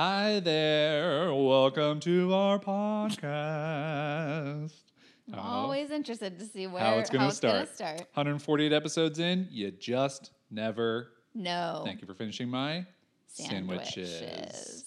Hi there. Welcome to our podcast. I'm always interested to see where how it's going to start. start. 148 episodes in, you just never. know. Thank you for finishing my sandwiches. Sandwiches.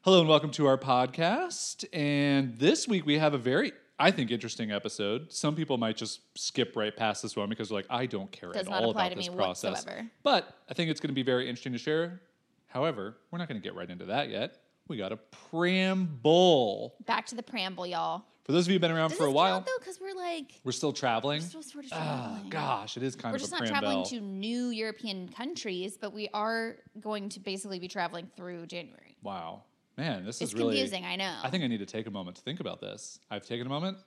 Hello and welcome to our podcast. And this week we have a very, I think, interesting episode. Some people might just skip right past this one because they're like, I don't care Does at not all apply about to this me process. whatsoever. But I think it's going to be very interesting to share. However, we're not going to get right into that yet. We got a preamble. Back to the preamble, y'all. For those of you who've been around Does for a this while, count though? Because we're like we're still traveling. we're still sort of Ah, traveling. gosh, it is kind We're of just a not traveling to new European countries, but we are going to basically be traveling through January. Wow, man, this It's is really confusing, I know. I think I need to take a moment to think about this. I've taken a moment.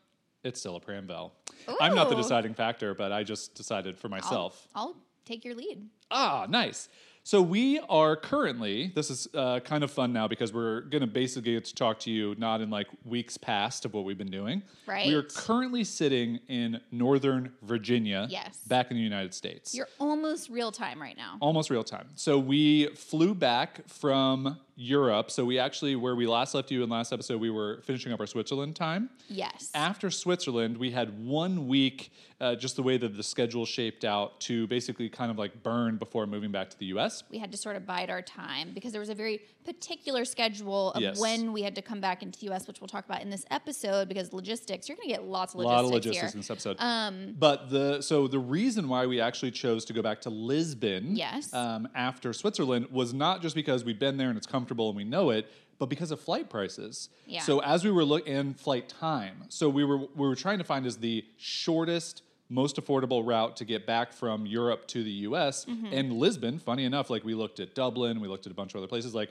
It's still a preamble. I'm not the deciding factor, but I just decided for I'll, myself. I'll take your lead. Ah, nice. So we are currently. This is uh, kind of fun now because we're going to basically get to talk to you not in like weeks past of what we've been doing. Right. We are currently sitting in Northern Virginia. Yes. Back in the United States. You're almost real time right now. Almost real time. So we flew back from Europe. So we actually, where we last left you in last episode, we were finishing up our Switzerland time. Yes. After Switzerland, we had one week, uh, just the way that the schedule shaped out, to basically kind of like burn before moving back to the US. we had to sort of bide our time because there was a very particular schedule of Yes. when we had to come back into the US, which we'll talk about in this episode because logistics, you're going to get lots of A logistics, lot of logistics here. in this episode. Um, but the so the reason why we actually chose to go back to Lisbon, Yes. um, after Switzerland was not just because we'd been there and it's comfortable and we know it, but because of flight prices. Yeah. So as we were looking and flight time, so we were we were trying to find is the shortest. Most affordable route to get back from Europe to the US Mm-hmm. and Lisbon. Funny enough, like we looked at Dublin, we looked at a bunch of other places. Like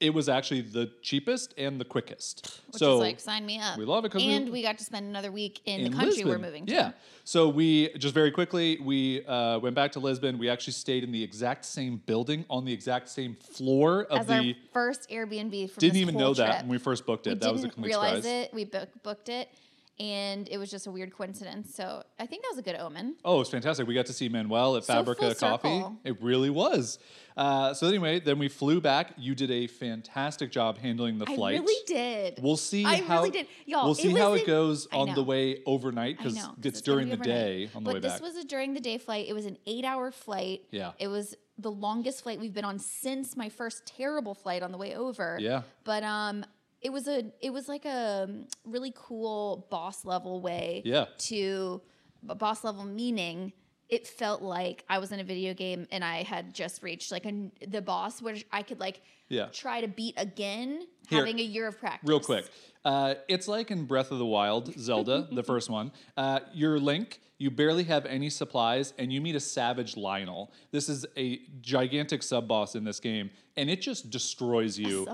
it was actually the cheapest and the quickest. which so is like, sign me up. we love it 'cause we- And we, got to spend another week in, in the country we're moving to. Yeah. So we just very quickly we uh, went back to Lisbon. We actually stayed in the exact same building on the exact same floor of As the. our first Airbnb didn't even know that when we first booked it. We that was a complete realize surprise. it. We book, booked it, and it was just a weird coincidence. So I think that was a good omen. Oh, it was fantastic. We got to see Manuel at So Fabrica Coffee. It really was. Uh, so anyway, then we flew back. You did a fantastic job handling the flight. I really did. We'll see I how really did. Y'all, we'll it see how was it goes on the way overnight because 'cause it's during be the day on the but way back. this was a during the day flight. It was an eight hour flight. Yeah. It was the longest flight we've been on since my first terrible flight on the way over. Yeah. But um it was a it was like a um, really cool boss level way Yeah. to boss level meaning it felt like I was in a video game and I had just reached like a, the boss where I could like Yeah. try to beat again Here, having a year of practice. Real quick. Uh, it's like in Breath of the Wild, Zelda, the first one. Uh, you're Link, you barely have any supplies, and you meet a savage Lynel. This is a gigantic sub boss in this game, and it just destroys you.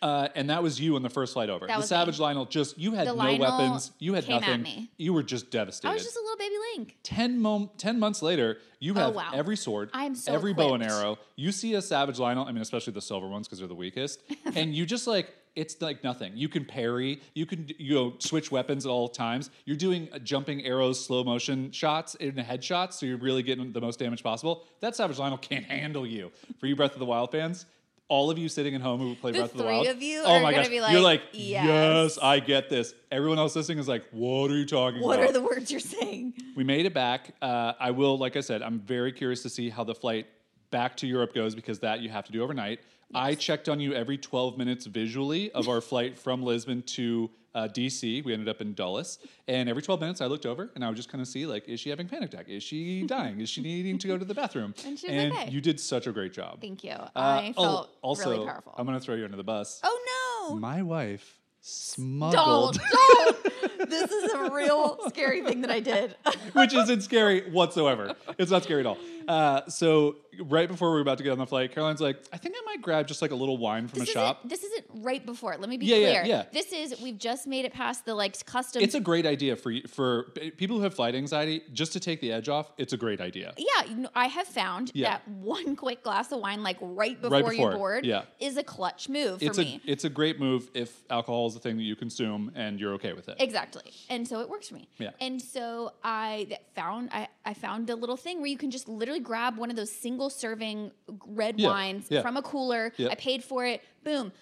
Uh, and that was you on the first flight over. That the was savage me. Lynel just, you had The no Lynel weapons, you had came at nothing. me. You were just devastated. I was just a little baby Link. 10, mom- 10 months later, you have Oh, wow. every sword, I am so every bow and equipped. arrow. You see a savage Lynel, I mean, especially the silver ones because they're the weakest, and you just like, it's like nothing. You can parry, you can you know switch weapons at all times. You're doing uh, jumping arrows, slow motion shots in headshots, so you're really getting the most damage possible. That savage Lynel can't handle you. For you Breath of the Wild fans, all of you sitting at home who play The Breath of the three Wild, of you oh are my gosh, be you're like, like, yes. "Yes." I get this. Everyone else listening is like, what are you talking What about? What are the words you're saying? We made it back. Uh, I will, like I said, I'm very curious to see how the flight back to Europe goes because that you have to do overnight. I checked on you every 12 minutes visually of our flight from Lisbon to uh, DC. We ended up in Dulles, and every 12 minutes I looked over and I would just kind of see like, is she having a panic attack? Is she dying? is she needing to go to the bathroom? And was okay. you did such a great job. Thank you. Uh, I oh, felt also, really powerful. I'm going to throw you under the bus. oh no! My wife smuggled. Don't, don't, this is a real scary thing that I did. which isn't scary whatsoever. It's not scary at all. Uh, so right before we were about to get on the flight, Caroline's like, I think I might grab just like a little wine from This a shop. This isn't right before. Let me be Yeah, yeah, clear. yeah. This is we've just made it past the like custom. It's a great idea for for people who have flight anxiety. Just to take the edge off, it's a great idea. yeah, you know, I have found Yeah. that one quick glass of wine, like right before, before, you board, yeah. is a clutch move for It's me. a it's a great move if alcohol is the thing that you consume and you're okay with it. Exactly. And so it works for me. Yeah. And so I found I, I found a little thing where you can just literally grab one of those single serving red Yeah, wines yeah. from a cooler. I paid for it. Boom.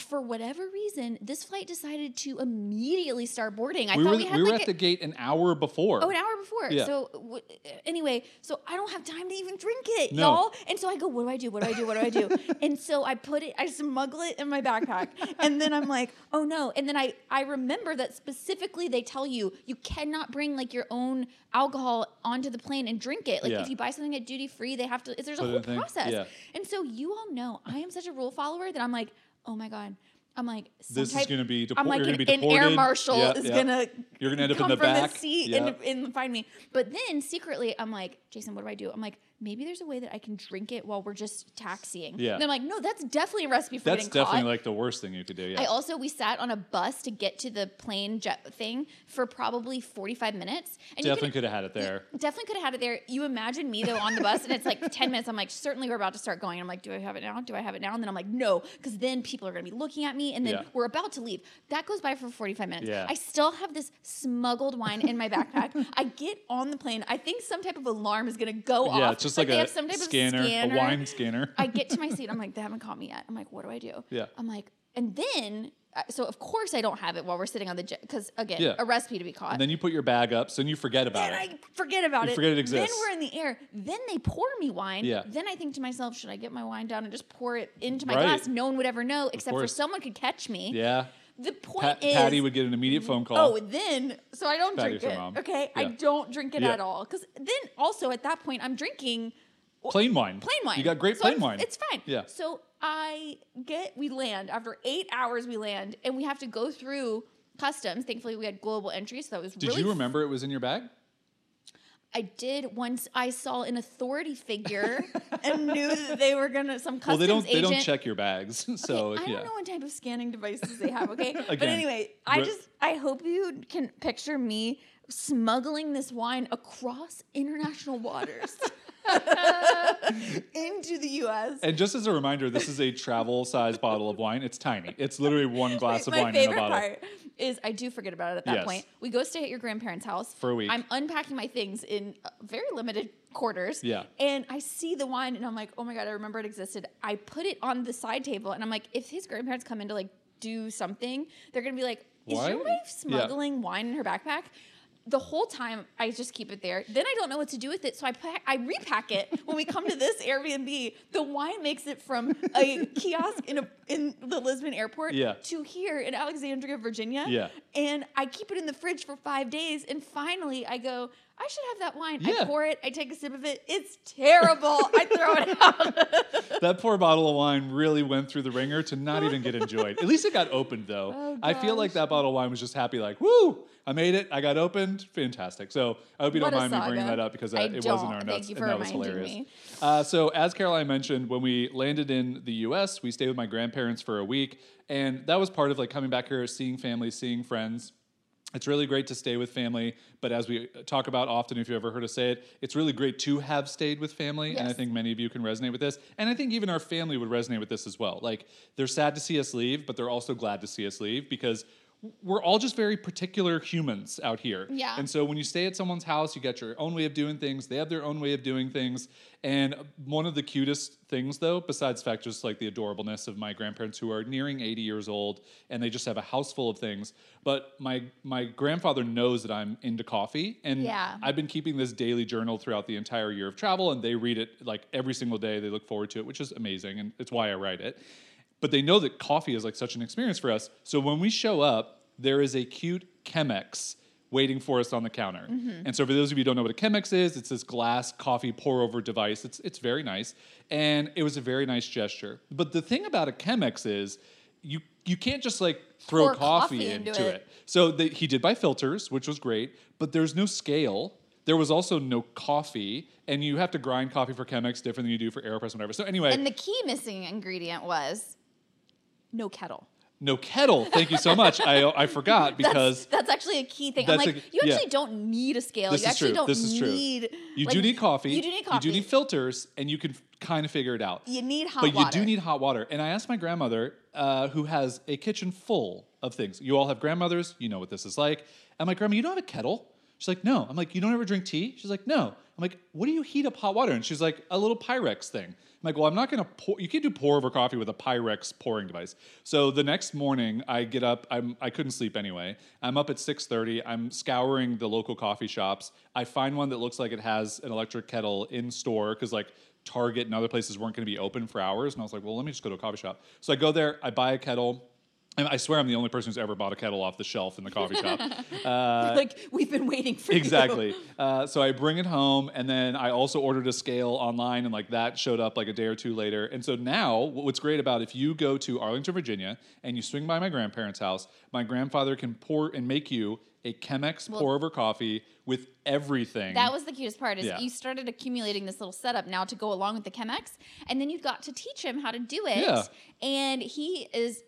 For whatever reason, this flight decided to immediately start boarding. I we thought were we had we were like at a- the gate an hour before. Oh, an hour before. Yeah. So w- eh, anyway, so I don't have time to even drink it, No. y'all. And so I go, what do I do? What do I do? What do I do? and so I put it, I smuggle it in my backpack, and then I'm like, oh no. And then I I remember that specifically they tell you you cannot bring like your own alcohol onto the plane and drink it. Like Yeah. if you buy something at duty free, they have to. There's a Put whole process. Yeah. And so you all know I am such a rule follower that I'm like, oh my god. I'm like, some This is gonna be depo- I'm like, an, an air marshal Yeah, is yeah. gonna You're gonna end up in come the from back. the seat Yeah. and, and find me. But then secretly, I'm like, Jason, what do I do? I'm like, maybe there's a way that I can drink it while we're just taxiing. Yeah. And I'm like, no, that's definitely a recipe for That's getting definitely caught. like the worst thing you could do. Yeah. I also we sat on a bus to get to the plane jet thing for probably 45 minutes. And you definitely could have had it there. Definitely could have had it there. You imagine me though on the bus, and it's like ten minutes. I'm like, certainly we're about to start going. I'm like, do I have it now? Do I have it now? And then I'm like, no, because then people are going to be looking at me, and then Yeah. we're about to leave. That goes by for 45 minutes. Yeah. I still have this smuggled wine in my backpack. I get on the plane. I think some type of alarm is going to go off. Yeah, it's just like, they a have some scanner, scanner, a wine scanner. I get to my seat. I'm like, they haven't caught me yet. I'm like, what do I do? Yeah. I'm like, and then. uh, So of course I don't have it while we're sitting on the jet because again Yeah. a recipe to be caught. and then you put your bag up, so then you forget about Then it. I forget about You it. forget it exists. Then we're in the air. Then they pour me wine. Yeah. Then I think to myself, should I get my wine down and just pour it into my Right. glass? No one would ever know except for someone could catch me. yeah. The point Pat, is, Patty would get an immediate phone oh, call. Oh, then so I don't Patty's drink it. mom. Okay, I don't drink it Yeah. at all. Because then also at that point I'm drinking plain wine. plain wine. You got great So plain I'm- wine. It's fine. Yeah. So I get we land after eight hours. We land and we have to go through customs. Thankfully, we had global entry, so that was Did really you remember it was in your bag? I did once I saw an authority figure and knew that they were gonna some customs Well, they don't. They don't check your bags. So Okay, I yeah. don't know what type of scanning devices they have. Okay, but anyway, I we're- just I hope you can picture me smuggling this wine across international waters into the U.S. And just as a reminder, this is a travel size bottle of wine. It's tiny. It's literally one glass my of wine in a bottle. part is I do forget about it at that Yes. point. We go stay at your grandparents' house For a week. I'm unpacking my things in uh, very limited quarters. Yeah. And I see the wine and I'm like, oh my god, I remember it existed. I put it on the side table and I'm like, if his grandparents come in to like do something, they're gonna be like, is Why? your wife Yeah. smuggling wine in her backpack? The whole time I just keep it there. Then I don't know what to do with it, so I pack, I repack it. When we come to this Airbnb, the wine makes it from a kiosk in a in the Lisbon airport Yeah. to here in Alexandria, Virginia. Yeah. And I keep it in the fridge for five days. And finally, I go, I should have that wine. Yeah. I pour it, I take a sip of it. It's terrible. I throw it out. That poor bottle of wine really went through the ringer to not even get enjoyed. At least it got opened though. Oh, I feel like that bottle of wine was just happy, like, woo, I made it, I got opened, fantastic. So I hope you What don't mind me bringing that up because that, it was in don't. our notes and that was hilarious. Uh, so as Caroline mentioned, when we landed in the U.S., we stayed with my grandparents for a week, and that was part of like coming back here, seeing family, seeing friends. It's really great to stay with family, but as we talk about often, if you ever heard us say it, it's really great to have stayed with family. And I think many of you can resonate with this. And I think even our family would resonate with this as well. Like, they're sad to see us leave, but they're also glad to see us leave because we're all just very particular humans out here. Yeah. And so when you stay at someone's house, you get your own way of doing things. They have their own way of doing things. And one of the cutest things, though, besides the fact just like the adorableness of my grandparents who are nearing 80 years old and they just have a house full of things. But my my grandfather knows that I'm into coffee, and Yeah. I've been keeping this daily journal throughout the entire year of travel, and they read it like every single day. They look forward to it, which is amazing, and it's why I write it but they know that coffee is like such an experience for us. So when we show up, there is a cute Chemex waiting for us on the counter. Mm-hmm. And so for those of you who don't know what a Chemex is, it's this glass coffee pour over device. It's it's very nice, and it was a very nice gesture. But the thing about a Chemex is. you you can't just like throw coffee, coffee into, into it. it. So the, he did buy filters, which was great, but there's no scale. There was also no coffee, and you have to grind coffee for Chemex different than you do for Aeropress, whatever. So anyway, And the key missing ingredient was no kettle. no kettle. Thank you so much. I I forgot because that's, that's actually a key thing. I'm like, a- you yeah. actually don't need a scale. This you is actually true. don't This is true. need. you like, do need coffee. You do need coffee. You do need filters, and you can kind of figure it out. You need hot water. but you do need hot water. And I asked my grandmother, uh, who has a kitchen full of things. You all have grandmothers. You know what this is like. I'm like, Grandma, you don't have a kettle? She's like, No. I'm like, You don't ever drink tea? She's like, No. I'm like, What do you heat up hot water? And she's like, A little Pyrex thing. I'm like, Well, I'm not going to pour. You can't do pour over coffee with a Pyrex pouring device. So the next morning, I get up. I'm, I couldn't sleep anyway. I'm up at 6:30. I'm scouring the local coffee shops. I find one that looks like it has an electric kettle in store because like Target and other places weren't going to be open for hours. And I was like, well, let me just go to a coffee shop. So I go there, I buy a kettle. I swear I'm the only person who's ever bought a kettle off the shelf in the coffee shop. like we've been waiting for you. exactly. Uh, so I bring it home, and then I also ordered a scale online, and like that showed up like a day or two later. And so now, what's great about if you go to Arlington, Virginia, and you swing by my grandparents' house, my grandfather can pour and make you a Chemex pour over coffee with everything. That was the cutest part is Yeah. you started accumulating this little setup now to go along with the Chemex, and then you got to teach him how to do it. Yeah. And he is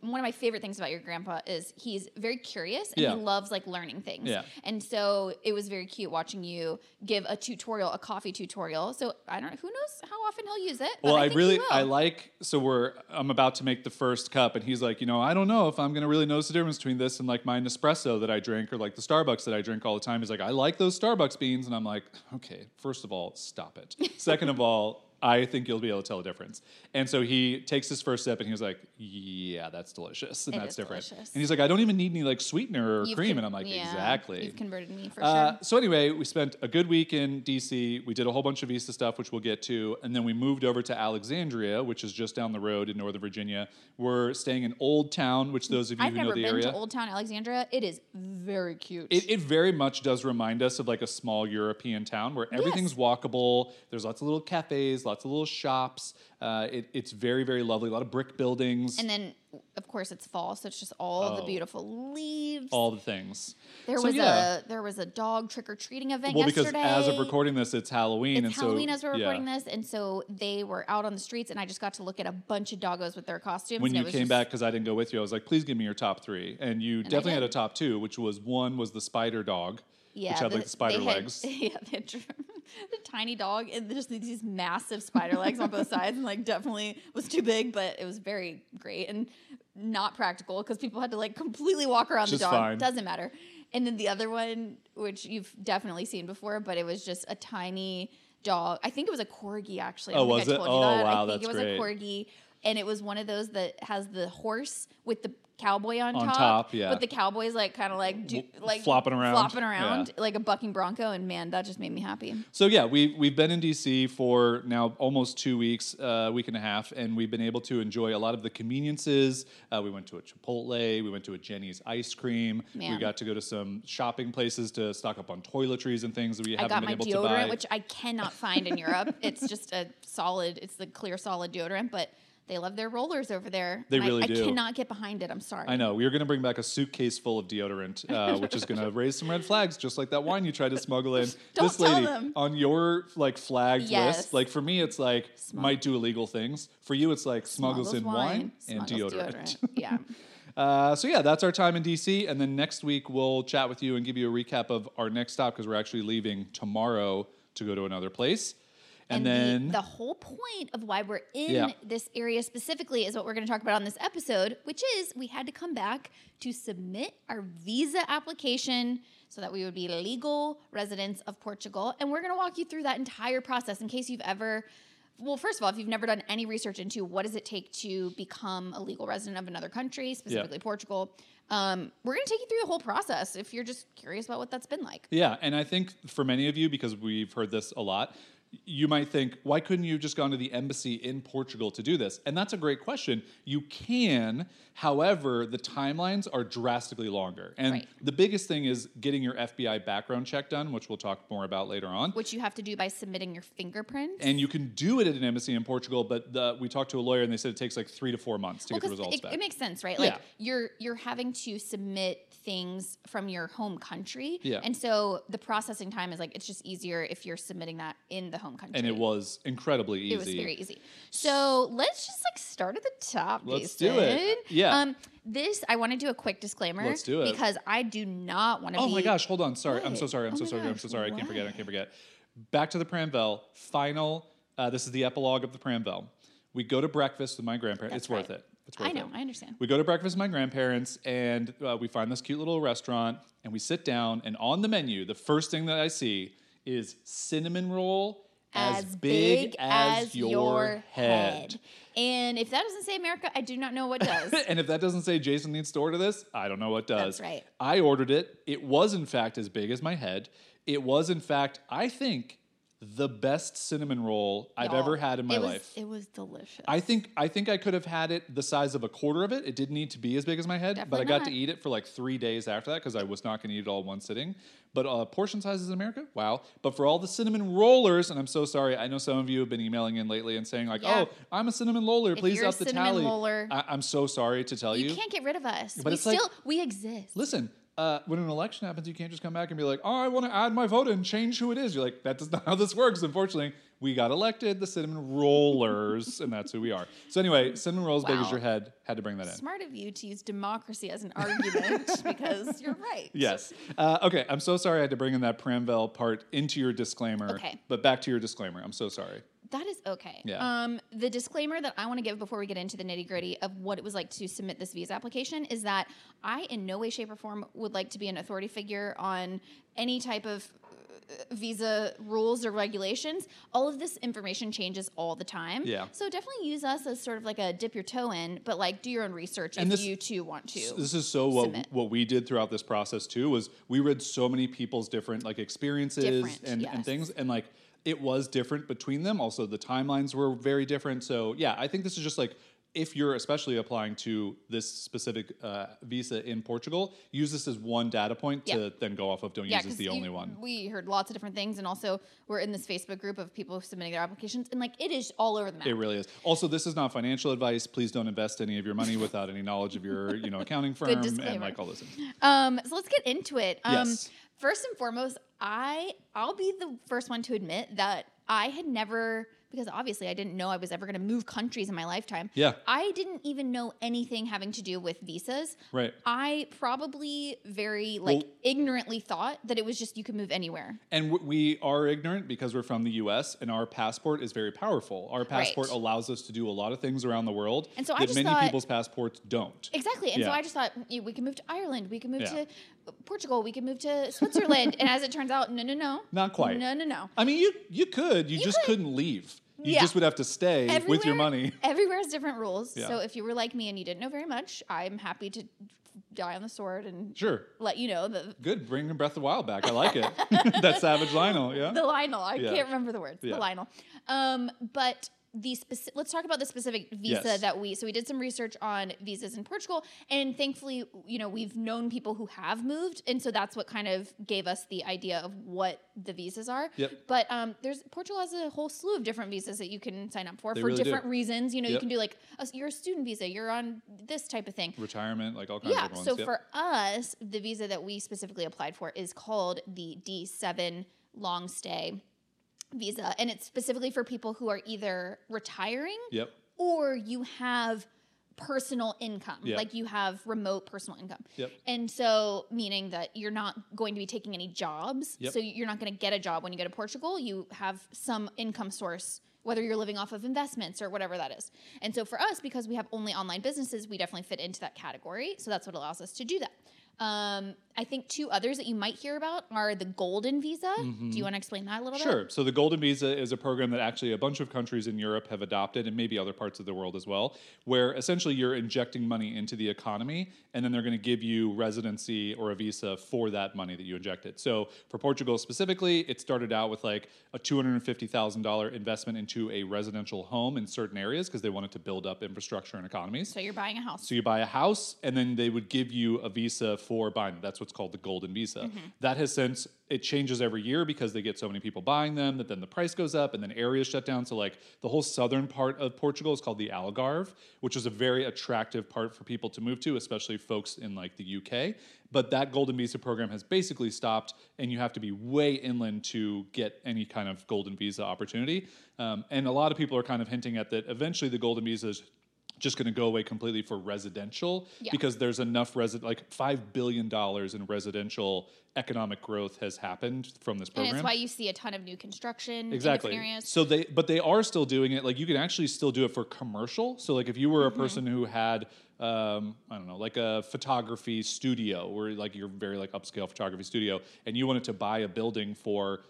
one of my favorite things about your grandpa is he's very curious and Yeah. he loves like learning things. Yeah. And so it was very cute watching you give a tutorial, a coffee tutorial. So I don't know who knows how often he'll use it. Well, I, he really. I like so we're I'm about to make the first cup and he's like, you know, I don't know if I'm gonna really notice the difference between this and like my Nespresso that I drink or like the Starbucks that I drink all the time. He's like, I like those Starbucks beans, and I'm like, okay, first of all, stop it. Second of all, I think you'll be able to tell the difference. And so he takes his first sip and he was like, Yeah, that's delicious. And It that's different. delicious. And he's like, I don't even need any like sweetener or You've cream. con- and I'm like, yeah, Exactly. You've converted me for Uh, sure. so anyway, we spent a good week in DC. We did a whole bunch of Visa stuff, which we'll get to, and then we moved over to Alexandria, which is just down the road in Northern Virginia. We're staying in Old Town, which those of you I've who know never been to Old Town Alexandria. It is very cute. it, it very much does remind us of like a small European town where everything's walkable. There's lots of little cafes, lots of little shops. Uh, it, it's very, very lovely. A lot of brick buildings, and then, of course, it's fall, so it's just all the Oh. beautiful leaves. all the things. There So, was yeah. a there was a dog trick or treating event Well, yesterday. because as of recording this, it's Halloween, it's and Halloween so as we're yeah. recording this, and so they were out on the streets, and I just got to look at a bunch of doggos with their costumes. when and you came just- back because I didn't go with you, I was like, please give me your top three, and you definitely had a top two, which was one was the spider dog, yeah, which had like the- spider had- legs. Yeah, they had the tiny dog and just these massive spider legs on both sides, and like definitely was too big, but it was very great and not practical because people had to like completely walk around Just the dog. fine. Doesn't matter. And then the other one, which you've definitely seen before, but it was just a tiny dog. I think it was a corgi actually. I Oh, was I it? Oh, that. wow, I think that's it was great. a corgi, and it was one of those that has the horse with the cowboy on, On top. top, yeah. But the cowboy's like kind of like do, like flopping around. flopping around Yeah. like a bucking bronco, and man, that just made me happy. So yeah, we we've been in DC for now almost two weeks, a uh, week and a half, and we've been able to enjoy a lot of the conveniences. Uh, we went to a Chipotle, we went to a Jeni's ice cream. We got to go to some shopping places to stock up on toiletries and things that we I haven't got been my able to buy. deodorant, which I cannot find in Europe. It's just a solid, it's the clear solid deodorant, but they love their rollers over there. They I- really I, do. cannot get behind it. I'm sorry. I know. We are going to bring back a suitcase full of deodorant, uh, which is going to raise some red flags, just like that wine you tried to smuggle in. Don't this tell lady them. on your like flagged Yes. list. Like for me, it's like might do illegal things. For you, it's like smuggles, Smuggles in wine, and smuggles deodorant. yeah. Uh, so yeah, that's our time in DC, and then next week we'll chat with you and give you a recap of our next stop because we're actually leaving tomorrow to go to another place, and, the- then the, whole point of why we're in Yeah. this area specifically is what we're going to talk about on this episode, which is we had to come back to submit our visa application so that we would be legal residents of Portugal. And we're going to walk you through that entire process in case you've ever. Well, first of all, if you've never done any research into what does it take to become a legal resident of another country, specifically Portugal, um, we're going to take you through the whole process if you're just curious about what that's been like. Yeah, and I think for many of you, because we've heard this a lot, you might think, why couldn't you have just gone to the embassy in Portugal to do this? And that's a great question. You can, however, the timelines are drastically longer. And Right. the biggest thing is getting your FBI background check done, which we'll talk more about later on. Which you have to do by submitting your fingerprints. And you can do it at an embassy in Portugal, but the, we talked to a lawyer and they said it takes like three to four months to Well, get the results it, back. it makes sense, right? Yeah. Like you're you're having to submit things from your home country, Yeah. and so the processing time is like it's just easier if you're submitting that in the home country. and it was incredibly easy. It was very easy. So let's just like start at the top. Let's do it. Yeah. Um, this I want to do a quick disclaimer. Let's do it. because I do not want to. Oh be, my gosh, hold on. Sorry. I'm so sorry. I'm Oh so sorry. I'm so sorry. I can't forget. I can't forget. Back to the Pramvel. Final. Uh, this is the epilogue of the Pramvel. We go to breakfast with my grandparents. That's it's worth it. It's worth I know. it. I understand. We go to breakfast with my grandparents, and uh, we find this cute little restaurant, and we sit down. And on the menu, the first thing that I see is cinnamon roll as, big, as, your, head. And if that doesn't say America, I do not know what does. and if that doesn't say Jason needs to order this, I don't know what does. That's right. I ordered it. It was, in fact, as big as my head. It was, in fact, I think, the best cinnamon roll I've Y'all, ever had in my it was, life. It was delicious. I think I think I could have had it the size of a quarter of it. It didn't need to be as big as my head, but I got not. to eat it for like three days after that because I was not going to eat it all in one sitting. But uh, portion sizes in America, wow! But for all the cinnamon rollers, and I'm so sorry, I know some of you have been emailing in lately and saying like, Yeah. "Oh, I'm a cinnamon roller. Please up the cinnamon tally." roller- I- I'm so sorry to tell you. you can't get rid of us. But we it's like- still we exist. Listen, uh, when an election happens, you can't just come back and be like, "Oh, I want to add my vote and change who it is." You're like, "That does not how this works." Unfortunately, we got elected, the cinnamon rollers, and that's who we are. So anyway, cinnamon rolls big as your head. Had to bring that in. Smart of you to use democracy as an argument because you're right. Yes. Uh, okay. I'm so sorry I had to bring in that Pramvel part into your disclaimer. Okay. But back to your disclaimer. I'm so sorry. That is okay. Yeah. Um, the disclaimer that I want to give before we get into the nitty gritty of what it was like to submit this visa application is that I, in no way, shape, or form, would like to be an authority figure on any type of uh, visa rules or regulations. All of this information changes all the time. Yeah. So definitely use us as sort of like a dip your toe in, but like do your own research And if this- you too want to. This is so what, submit. what we did throughout this process too was we read so many people's different like experiences Different, and, and things and like it was different between them. Also the timelines were very different. So yeah, I think this is just like if you're especially applying to this specific uh, visa in Portugal, use this as one data point to Yeah. then go off of. Don't yeah, use this as the you- only one. We heard lots of different things, and also we're in this Facebook group of people submitting their applications, and like it is all over the map. It really is. Also, this is not financial advice. Please don't invest any of your money without any knowledge of your, you know, accounting firm and like all this. Um, so let's get into it. Um, Yes. First and foremost, I I'll be the first one to admit that I had never because obviously I didn't know I was ever going to move countries in my lifetime. Yeah. I didn't even know anything having to do with visas. Right. I probably very like Well- ignorantly thought that it was just you could move anywhere. And w- we are ignorant because we're from the U.S. and our passport is very powerful. Our passport Right. allows us to do a lot of things around the world And so I that just many thought- people's passports don't. Exactly. And so I just thought we can move to Ireland, we can move Yeah. to Portugal, we could move to Switzerland. and as it turns out, no, no, no. Not quite. No, no, no. I mean, you you could, you, just could. couldn't leave. You Yeah. just would have to stay with your money. Everywhere has different rules. Yeah. So if you were like me and you didn't know very much, I'm happy to die on the sword and Sure. let you know the Good. Bringing Breath of Wild back. I like it. that Savage Lynel. Yeah. the Lynel. I Yeah. can't remember the words. The Lynel. Um, but the specific. Let's talk about the specific visa Yes. that we. So we did some research on visas in Portugal, and thankfully, you know, we've known people who have moved, and so that's what kind of gave us the idea of what the visas are. Yep. But um, there's Portugal has a whole slew of different visas that you can sign up for They for really do. different reasons. You know, you can do like a, you're a student visa, you're on this type of thing. Retirement, like all kinds Yeah. of ones. So Yep. for us, the visa that we specifically applied for is called the D7 long stay visa. And it's specifically for people who are either retiring Yep. or you have personal income. Yep. Like you have remote personal income. Yep. And so, meaning that you're not going to be taking any jobs. Yep. So you're not going to get a job when you go to Portugal. You have some income source, whether you're living off of investments or whatever that is. And so for us, because we have only online businesses, we definitely fit into that category. So that's what allows us to do that. Um, I think two others that you might hear about are the Golden Visa. Do you mm-hmm. want to explain that a little bit? Sure. So the Golden Visa is a program that actually a bunch of countries in Europe have adopted, and maybe other parts of the world as well, where essentially you're injecting money into the economy, and then they're going to give you residency or a visa for that money that you injected. So for Portugal specifically, it started out with like a two hundred and fifty thousand dollar investment into a residential home in certain areas because they wanted to build up infrastructure and economies. So you're buying a house. So you buy a house, and then they would give you a visa for buying. That's what's called the golden visa. That has since it changes every year because they get so many people buying them that then the price goes up, and then areas shut down. So like the whole southern part of Portugal is called the Algarve, which is a very attractive part for people to move to, especially folks in like the UK. But that golden visa program has basically stopped, and you have to be way inland to get any kind of golden visa opportunity. Um, and a lot of people are kind of hinting at that. Eventually, the golden visa is just going to go away completely for residential Yeah. because there's enough resi- like 5 billion dollars in residential economic growth has happened from this and program it's why you see a ton of new construction exactly in different areas. so they but they are still doing it like you can actually still do it for commercial so like if you were a Mm-hmm. person who had um, i don't know like a photography studio or like your very like upscale photography studio and you wanted to buy a building for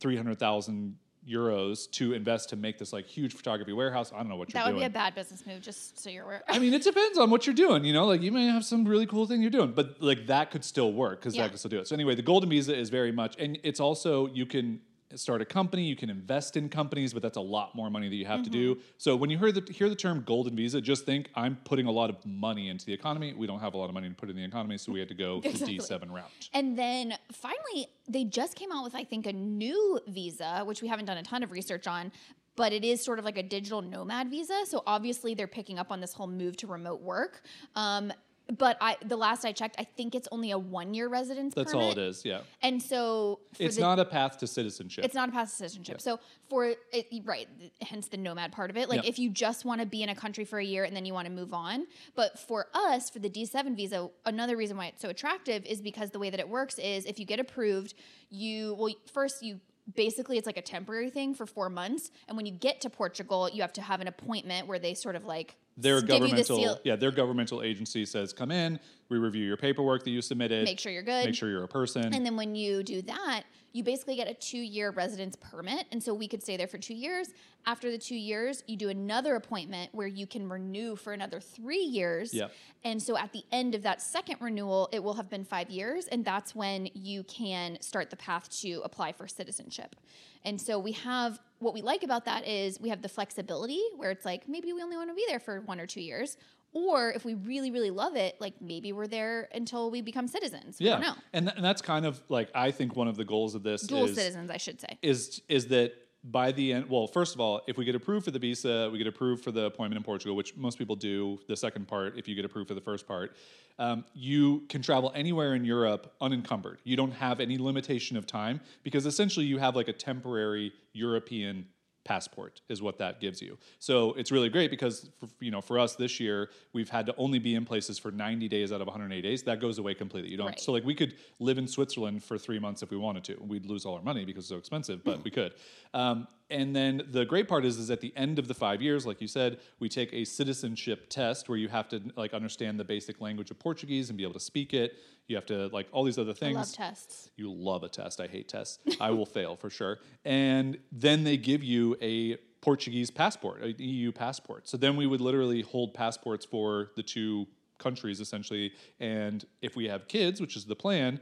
300000 euros to invest to make this like huge photography warehouse i don't know what you're That would doing be a bad business move, just so you're aware. I mean, it depends on what you're doing. You know, like you may have some really cool thing you're doing, but like that could still work because Yeah. that could still do it. So anyway, the golden visa is very much, and it's also you can start a company, you can invest in companies, but that's a lot more money that you have to Mm-hmm. do. So when you hear the hear the term golden visa, just think I'm putting a lot of money into the economy. We don't have a lot of money to put in the economy, so we had to go Exactly. the D7 route. And then finally, they just came out with, I think, a new visa, which we haven't done a ton of research on, but it is sort of like a digital nomad visa. So obviously, they're picking up on this whole move to remote work. Um, but I, the last I checked, I think it's only a one-year residence. That's permit. all it is. Yeah, And so it's the, not a path to citizenship. It's not a path to citizenship. So for it, right, hence the nomad part of it. Like Yeah. if you just want to be in a country for a year and then you want to move on. But for us, for the D7 visa, another reason why it's so attractive is because the way that it works is if you get approved, you well first you basically it's like a temporary thing for four months, and when you get to Portugal, you have to have an appointment where they sort of like their give you the governmental seal- yeah their governmental agency says come in we review your paperwork that you submitted Make sure you're good. make sure you're a person And then when you do that, you basically get a two year residence permit. And so we could stay there for two years. After the two years, you do another appointment where you can renew for another three years. Yep. And so at the end of that second renewal, it will have been five years. And that's when you can start the path to apply for citizenship. And so we have what we like about that is we have the flexibility where it's like maybe we only want to be there for one or two years. Or if we really, really love it, like maybe we're there until we become citizens. We yeah don't know. and th- and that's kind of like i think one of the goals of this dual is citizens, I should say. is is that by the end well first of all if we get approved for the visa we get approved for the appointment in portugal which most people do the second part if you get approved for the first part. Um, you can travel anywhere in europe unencumbered. You don't have any limitation of time because essentially you have like a temporary european passport is what that gives you so it's really great because for, you know for us this year we've had to only be in places for 90 days out of 180 days that goes away completely you don't Right. so like we could live in Switzerland for three months if we wanted to. We'd lose all our money because it's so expensive, but we could. Um, and then the great part is, is at the end of the five years, like you said, we take a citizenship test where you have to like understand the basic language of Portuguese and be able to speak it. You have to like all these other I things. love tests. You love a test. I hate tests. I will fail for sure. And then they give you a Portuguese passport, an EU passport. So then we would literally hold passports for the two countries essentially. And if we have kids, which is the plan,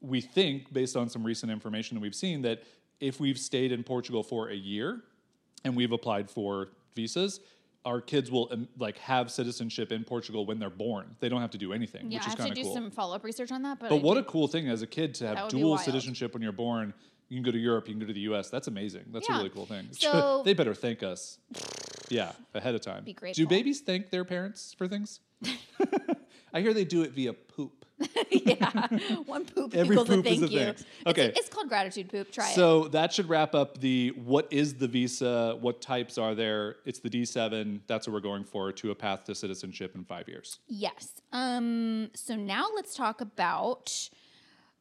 we think based on some recent information that we've seen that if we've stayed in Portugal for a year and we've applied for visas, our kids will um, like have citizenship in Portugal when they're born. They don't have to do anything, Yeah, which I is have to kind do of cool. some follow up research on that. But, But what do- a cool thing as a kid to have dual citizenship when you're born. You can go to Europe, you can go to the US. That's amazing. That's a really cool thing. So- they better thank us. Yeah, ahead of time. Be Do babies thank their parents for things? I hear they do it via poop. yeah, one poop Every equals poop a is thank a you. thanks. It's- Okay. it's, called gratitude poop. Try it. So that should wrap up the what is the visa, what types are there? It's the D7. That's what we're going for to a path to citizenship in five years. Yes. Um. So now let's talk about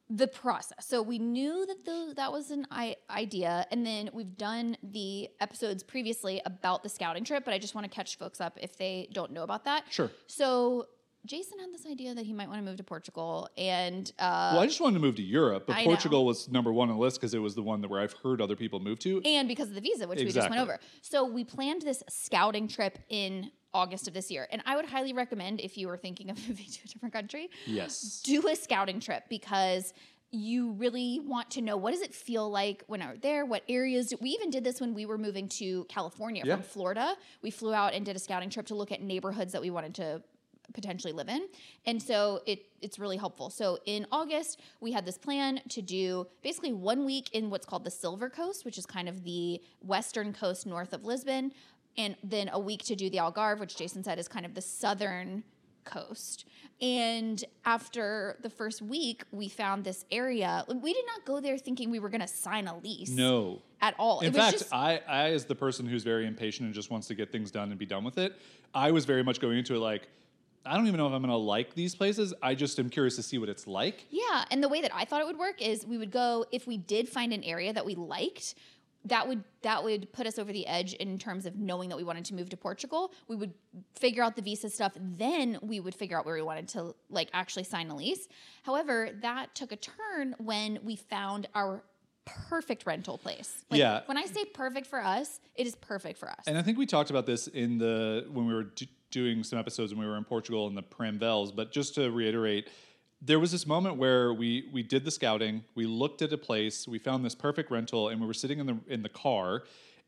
the process. So we knew that the, that was an I- idea, and then we've done the episodes previously about the scouting trip. But I just want to catch folks up if they don't know about that. Sure. So Jason had this idea that he might want to move to Portugal, and uh, well, I just wanted to move to Europe, but I know. Portugal was number one on the list because it was the one that where I've heard other people move to. and because of the visa, which we just went over. So we planned this scouting trip in August of this year, and I would highly recommend if you were thinking of moving to a different country, Yes. do a scouting trip because you really want to know what does it feel like when I'm there what areas we even did this when we were moving to california Yeah. from florida we flew out and did a scouting trip to look at neighborhoods that we wanted to potentially live in and so it it's really helpful so in august we had this plan to do basically one week in what's called the silver coast which is kind of the western coast north of lisbon and then a week to do the algarve which jason said is kind of the southern coast. And after the first week, we found this area. We did not go there thinking we were going to sign a lease. No. At all. In it was fact, just I, I, as the person who's very impatient and just wants to get things done and be done with it, I was very much going into it like, I don't even know if I'm going to like these places. I just am curious to see what it's like. Yeah, and the way that I thought it would work is we would go if we did find an area that we liked, that would that would put us over the edge in terms of knowing that we wanted to move to Portugal. We would figure out the visa stuff, then we would figure out where we wanted to like actually sign a lease. However, that took a turn when we found our perfect rental place. Like, Yeah. When I say perfect for us, it is perfect for us. And I think we talked about this in the when we were d- doing some episodes when we were in Portugal in the Pramvels. But just to reiterate, there was this moment where we we did the scouting, we looked at a place, we found this perfect rental, and we were sitting in the in the car,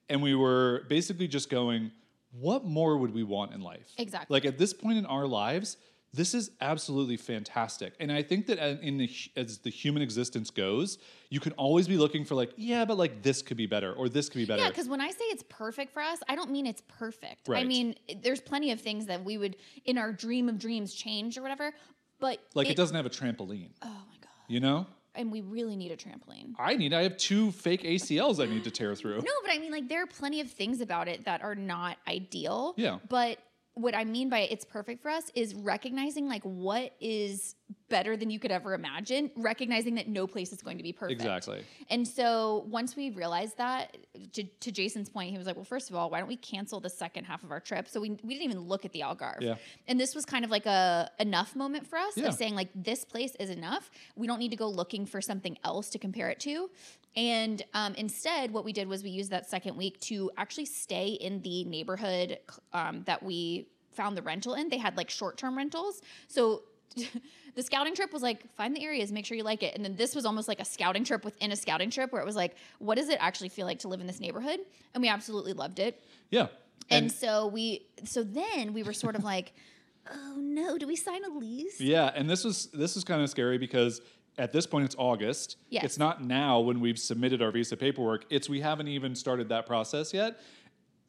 and we were basically just going, "What more would we want in life?" Exactly. Like at this point in our lives. This is absolutely fantastic, and I think that in the, as the human existence goes, you can always be looking for like, yeah, but like this could be better, or this could be better. Yeah, because when I say it's perfect for us, I don't mean it's perfect. right. I mean there's plenty of things that we would, in our dream of dreams, change or whatever. But like it, doesn't have a trampoline. Oh my god! You know, And we really need a trampoline. I need. I have two fake ACLs I need to tear through. No, but I mean, like there are plenty of things about it that are not ideal. Yeah. But what I mean by it's perfect for us is recognizing like what is better than you could ever imagine, recognizing that no place is going to be perfect. Exactly. And so once we realized that, to, to Jason's point, he was like, well, first of all, why don't we cancel the second half of our trip? So we, we didn't even look at the Algarve. Yeah. And this was kind of like a enough moment for us Yeah. of saying like, this place is enough. We don't need to go looking for something else to compare it to. And um, instead, what we did was we used that second week to actually stay in the neighborhood um, that we found the rental in. They had like short term rentals. So the scouting trip was like find the areas make sure you like it and then this was almost like a scouting trip within a scouting trip where it was like what does it actually feel like to live in this neighborhood and we absolutely loved it Yeah. and, so we so then we were sort of like oh no do we sign a lease yeah, and this was this was kind of scary because at this point it's August. Yes. It's not now when we've submitted our visa paperwork. It's we haven't even started that process yet.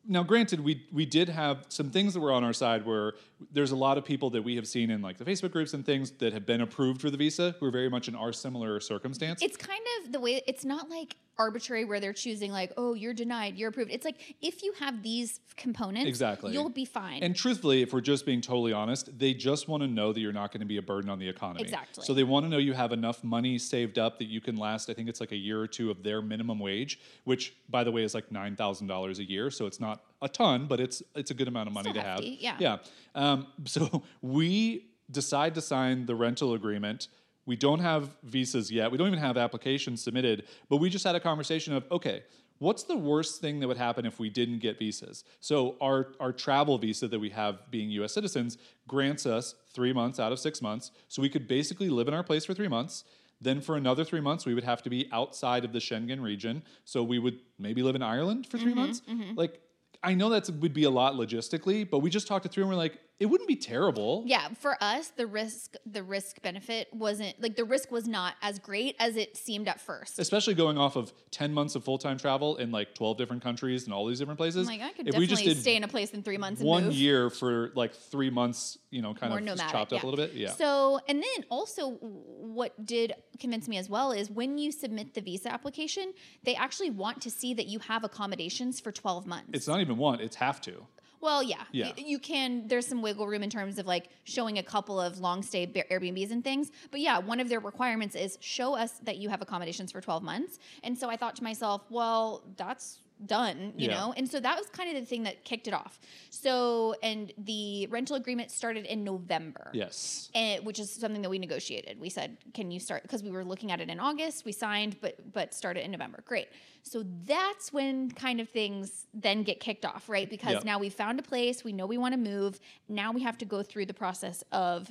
Now, granted, we we did have some things that were on our side where there's a lot of people that we have seen in like the Facebook groups and things that have been approved for the visa who are very much in our similar circumstance. it's kind of the way it's not like arbitrary where they're choosing like oh you're denied you're approved it's like if you have these components Exactly. you'll be fine And truthfully, if we're just being totally honest, they just want to know that you're not going to be a burden on the economy. Exactly. So they want to know you have enough money saved up that you can last. I think it's like a year or two of their minimum wage, which, by the way, is like nine thousand dollars a year. So it's not a ton, but it's it's a good amount of money Still to hefty, have. yeah. Yeah. Um, so we decide to sign the rental agreement. We don't have visas yet. We don't even have applications submitted, but we just had a conversation of okay, what's the worst thing that would happen if we didn't get visas? So our our travel visa that we have being US citizens grants us 3 months out of 6 months. So we could basically live in our place for 3 months. Then for another 3 months we would have to be outside of the Schengen region. So we would maybe live in Ireland for 3 mm-hmm, months. Mm-hmm. Like I know that would be a lot logistically, but we just talked it through and we're like, it wouldn't be terrible. Yeah, for us, the risk the risk benefit wasn't like the risk was not as great as it seemed at first. Especially going off of 10 months of full time travel in like 12 different countries and all these different places. Oh like I could if we just did stay in a place in three months and one move. year for like three months, you know, kind More of nomadic, chopped up yeah. a little bit. Yeah. So, and then also, what did convince me as well is when you submit the visa application, they actually want to see that you have accommodations for 12 months. it's not even one, it's have to. Well, yeah, Yeah. Y- You can. There's some wiggle room in terms of like showing a couple of long stay Airbnbs and things. But yeah, one of their requirements is show us that you have accommodations for 12 months. And so I thought to myself, well, that's done, you Yeah. know? And so that was kind of the thing that kicked it off. So, and the rental agreement started in November. Yes. And, which is something that we negotiated. We said, "Can you start?" Because we were looking at it in August. We signed, but but started in November. Great. So that's when kind of things then get kicked off, right? Because now we found a place. We know we want to move. Now we have to go through the process of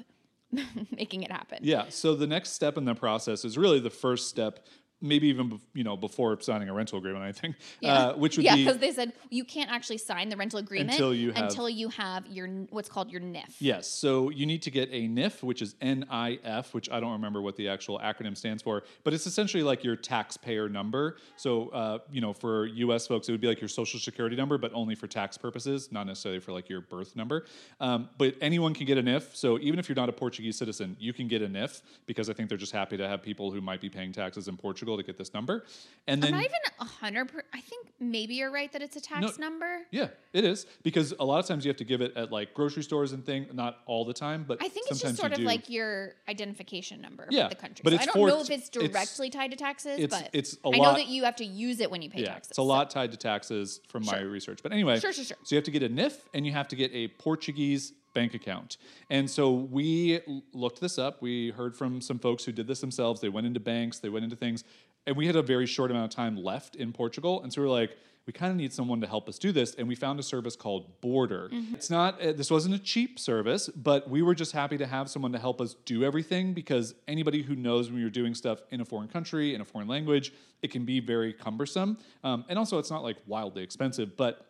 making it happen. Yeah. So the next step in the process is really the first step, maybe even you know before signing a rental agreement. I think, uh, which would yeah, be because they said you can't actually sign the rental agreement Until you have- until you have your what's called your NIF. Yes. So you need to get a NIF, which is NIF, which I don't remember what the actual acronym stands for, but it's essentially like your taxpayer number. So, uh, you know, for US folks, it would be like your social security number, but only for tax purposes, not necessarily for like your birth number. Um, but anyone can get a NIF. So even if you're not a Portuguese citizen, you can get a NIF because I think they're just happy to have people who might be paying taxes in Portugal to get this number. And I'm then not even hundred. Per- I think maybe you're right that it's a tax No, number. yeah, it is because a lot of times you have to give it at like grocery stores and thing. Not all the time, but I think it's just sort of do. like your identification number Yeah, for the country. but so it's I don't for- know if it's it's- directly tied to taxes, it's- but it's a I know lot- that you have to use it when you pay yeah, taxes. it's a lot tied to taxes from my research. But anyway, Sure, sure, sure. So you have to get a NIF and you have to get a Portuguese bank account. And so we looked this up. We heard from some folks who did this themselves. They went into banks, they went into things, and we had a very short amount of time left in Portugal. And so we were like, we kind of need someone to help us do this. And we found a service called Bordr. Mm-hmm. It's not, uh, this wasn't a cheap service, but we were just happy to have someone to help us do everything because anybody who knows when you're doing stuff in a foreign country, in a foreign language, it can be very cumbersome. Um, and also, it's not like wildly expensive, but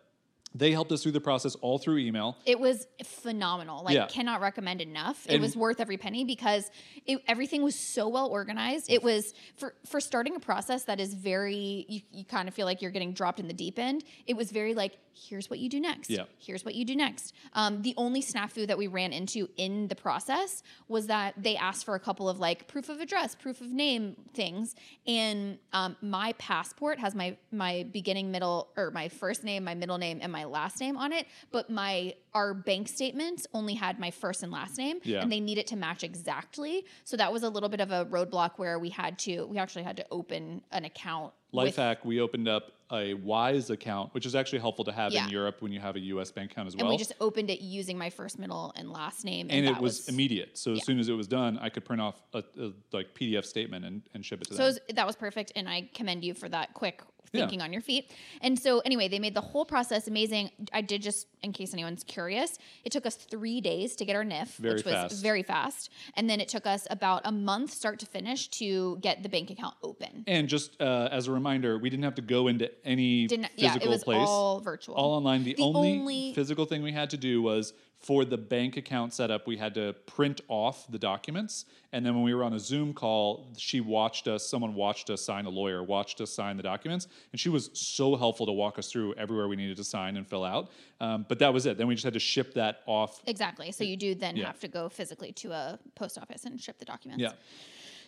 they helped us through the process all through email. It was phenomenal. Like, Yeah. cannot recommend enough. it And- was worth every penny because it, everything was so well organized. It was for for starting a process that is very. You, you kind of feel like you're getting dropped in the deep end. It was very like, here's what you do next. Yeah. Here's what you do next. Um, the only snafu that we ran into in the process was that they asked for a couple of like proof of address, proof of name things, and um, my passport has my my beginning, middle, or my first name, my middle name, and my last name on it, but my our bank statements only had my first and last name, Yeah. and they need it to match exactly. So that was a little bit of a roadblock where we had to we actually had to open an account. Life with- hack, we opened up a Wise account, which is actually helpful to have Yeah. in Europe when you have a US bank account as well. and we just opened it using my first, middle, and last name, and, and it that was, immediate. So as soon as it was done, I could print off a, a like PDF statement and, and ship it to So them. was, that was perfect, and I commend you for that quick Yeah. thinking on your feet. And so, anyway, they made the whole process amazing. I did just, in case anyone's curious, it took us three days to get our NIF, Very which was fast. very fast, and then it took us about a month, start to finish, to get the bank account open. and just uh, as a reminder, we didn't have to go into any Didn't, physical yeah, it was place. all virtual. all online. The, The only, only- physical thing we had to do was for the bank account setup, we had to print off the documents. And then when we were on a Zoom call, she watched us, someone watched us sign, a lawyer watched us sign the documents. And she was so helpful to walk us through everywhere we needed to sign and fill out. Um, but that was it. Then we just had to ship that off. Exactly. So you do then Yeah. have to go physically to a post office and ship the documents. Yeah.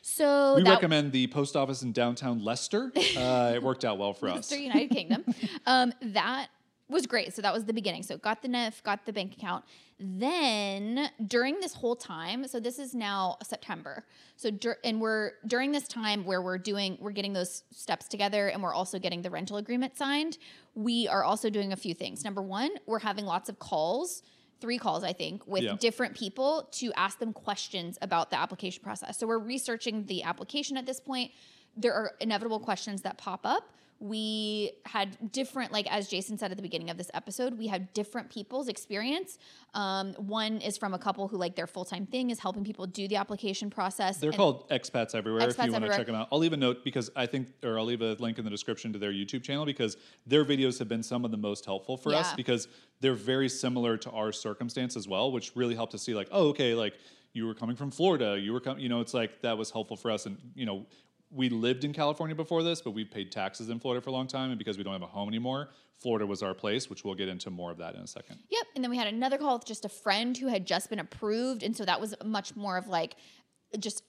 So We recommend the post office in downtown Leicester. Uh, it worked out well for us. Leicester, United Kingdom. Um, that was great. So that was the beginning. So got the NIF, got the bank account. Then during this whole time, so this is now September. So dur- and we're during this time where we're doing we're getting those steps together and we're also getting the rental agreement signed. We are also doing a few things. Number 1, we're having lots of calls three calls, I think, with Yeah. different people to ask them questions about the application process. So we're researching the application at this point. There are inevitable questions that pop up. We had different, like as Jason said at the beginning of this episode, we had different people's experience. Um, one is from a couple who like their full time thing is helping people do the application process. They're called expats everywhere. if you want to check them out, I'll leave a note because I think, or I'll leave a link in the description to their YouTube channel because their videos have been some of the most helpful for us because they're very similar to our circumstance as well, which really helped us see like, oh, okay, like you were coming from Florida, you were coming, you know, it's like that was helpful for us, and you know. We lived in California before this, but we've paid taxes in Florida for a long time. And because we don't have a home anymore, Florida was our place, which we'll get into more of that in a second. Yep. And then we had another call with just a friend who had just been approved. And so that was much more of like just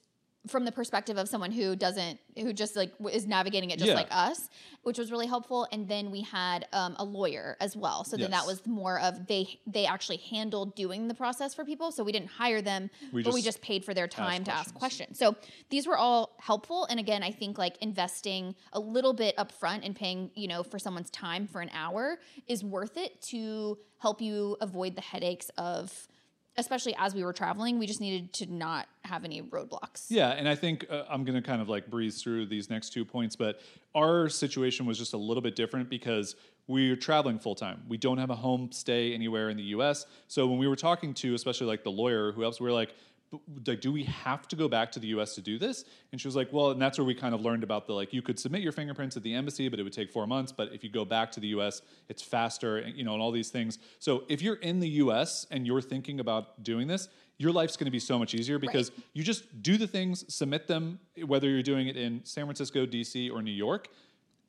from the perspective of someone who doesn't who just like is navigating it just Yeah. like us which was really helpful. And then we had um, a lawyer as well. So then that was more of they they actually handled doing the process for people. So we didn't hire them We but we just paid for their time to ask questions. questions. So these were all helpful. And again i think like investing a little bit upfront and paying you know for someone's time for an hour is worth it to help you avoid the headaches of especially as we were traveling we just needed to not have any roadblocks Yeah, and I think uh, I'm going to kind of like breeze through these next two points, but our situation was just a little bit different because we're traveling full time. We don't have a home stay anywhere in the U.S. So when we were talking to, especially like the lawyer who else, we are like, "B- like, do we have to go back to the U.S. to do this? And she was like, well, and that's where we kind of learned about the like, you could submit your fingerprints at the embassy, but it would take four months. But if you go back to the U.S., it's faster, and, you know, and all these things. So if you're in the U.S. and you're thinking about doing this, your life's going to be so much easier because you just do the things, submit them, whether you're doing it in San Francisco, DC, or New York,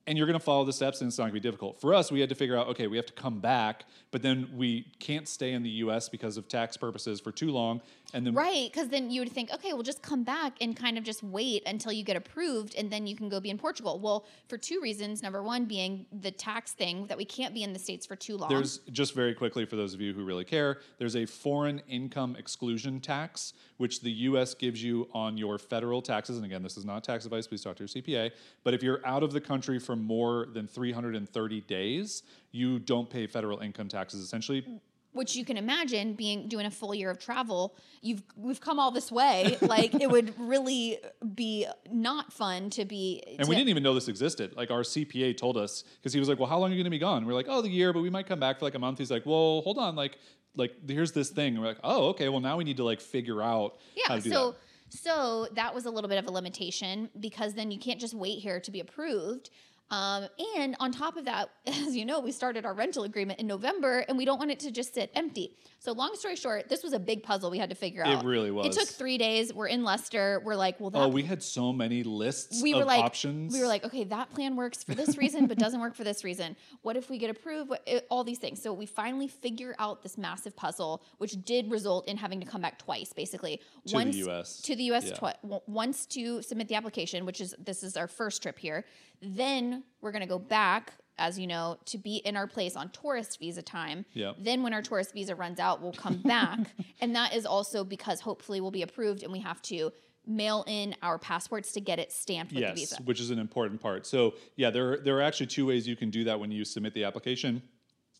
and you're going to follow the steps and it's not going to be difficult. For us, we had to figure out okay, we have to come back, but then we can't stay in the US because of tax purposes for too long. And then Right, because then you would think, okay, well, just come back and kind of just wait until you get approved, and then you can go be in Portugal. Well, for two reasons. Number one being the tax thing that we can't be in the states for too long. There's just very quickly for those of you who really care, there's a foreign income exclusion tax, which the US gives you on your federal taxes. And again, this is not tax advice, please talk to your CPA. But if you're out of the country for more than 330 days, you don't pay federal income taxes essentially. which you can imagine being doing a full year of travel. You've we've come all this way. like it would really be not fun to be. And we didn't even know this existed. Like our CPA told us because he was like, "Well, how long are you going to be gone?" We're like, "Oh, the year, but we might come back for like a month." He's like, "Well, hold on, like, like here's this thing." And we're like, "Oh, okay. Well, now we need to like figure out how Yeah, to do so that." so that was a little bit of a limitation because then you can't just wait here to be approved. Um, and on top of that, as you know, we started our rental agreement in November, and we don't want it to just sit empty. So, long story short, this was a big puzzle we had to figure out. It really was. It took three days. We're in Leicester. We're like, well, that Oh, we had so many lists we of were like options. we were like okay that plan works for this reason but doesn't work for this reason what if we get approved what, it, all these things so we finally figure out this massive puzzle which did result in having to come back twice basically To the once US. to the us Yeah. twi- once to submit the application which is this is our first trip here then we're going to go back as you know to be in our place on tourist visa time Yep. then when our tourist visa runs out we'll come back and that is also because hopefully we'll be approved and we have to mail in our passports to get it stamped with the yes, visa which is an important part. So yeah, there there are actually two ways you can do that when you submit the application.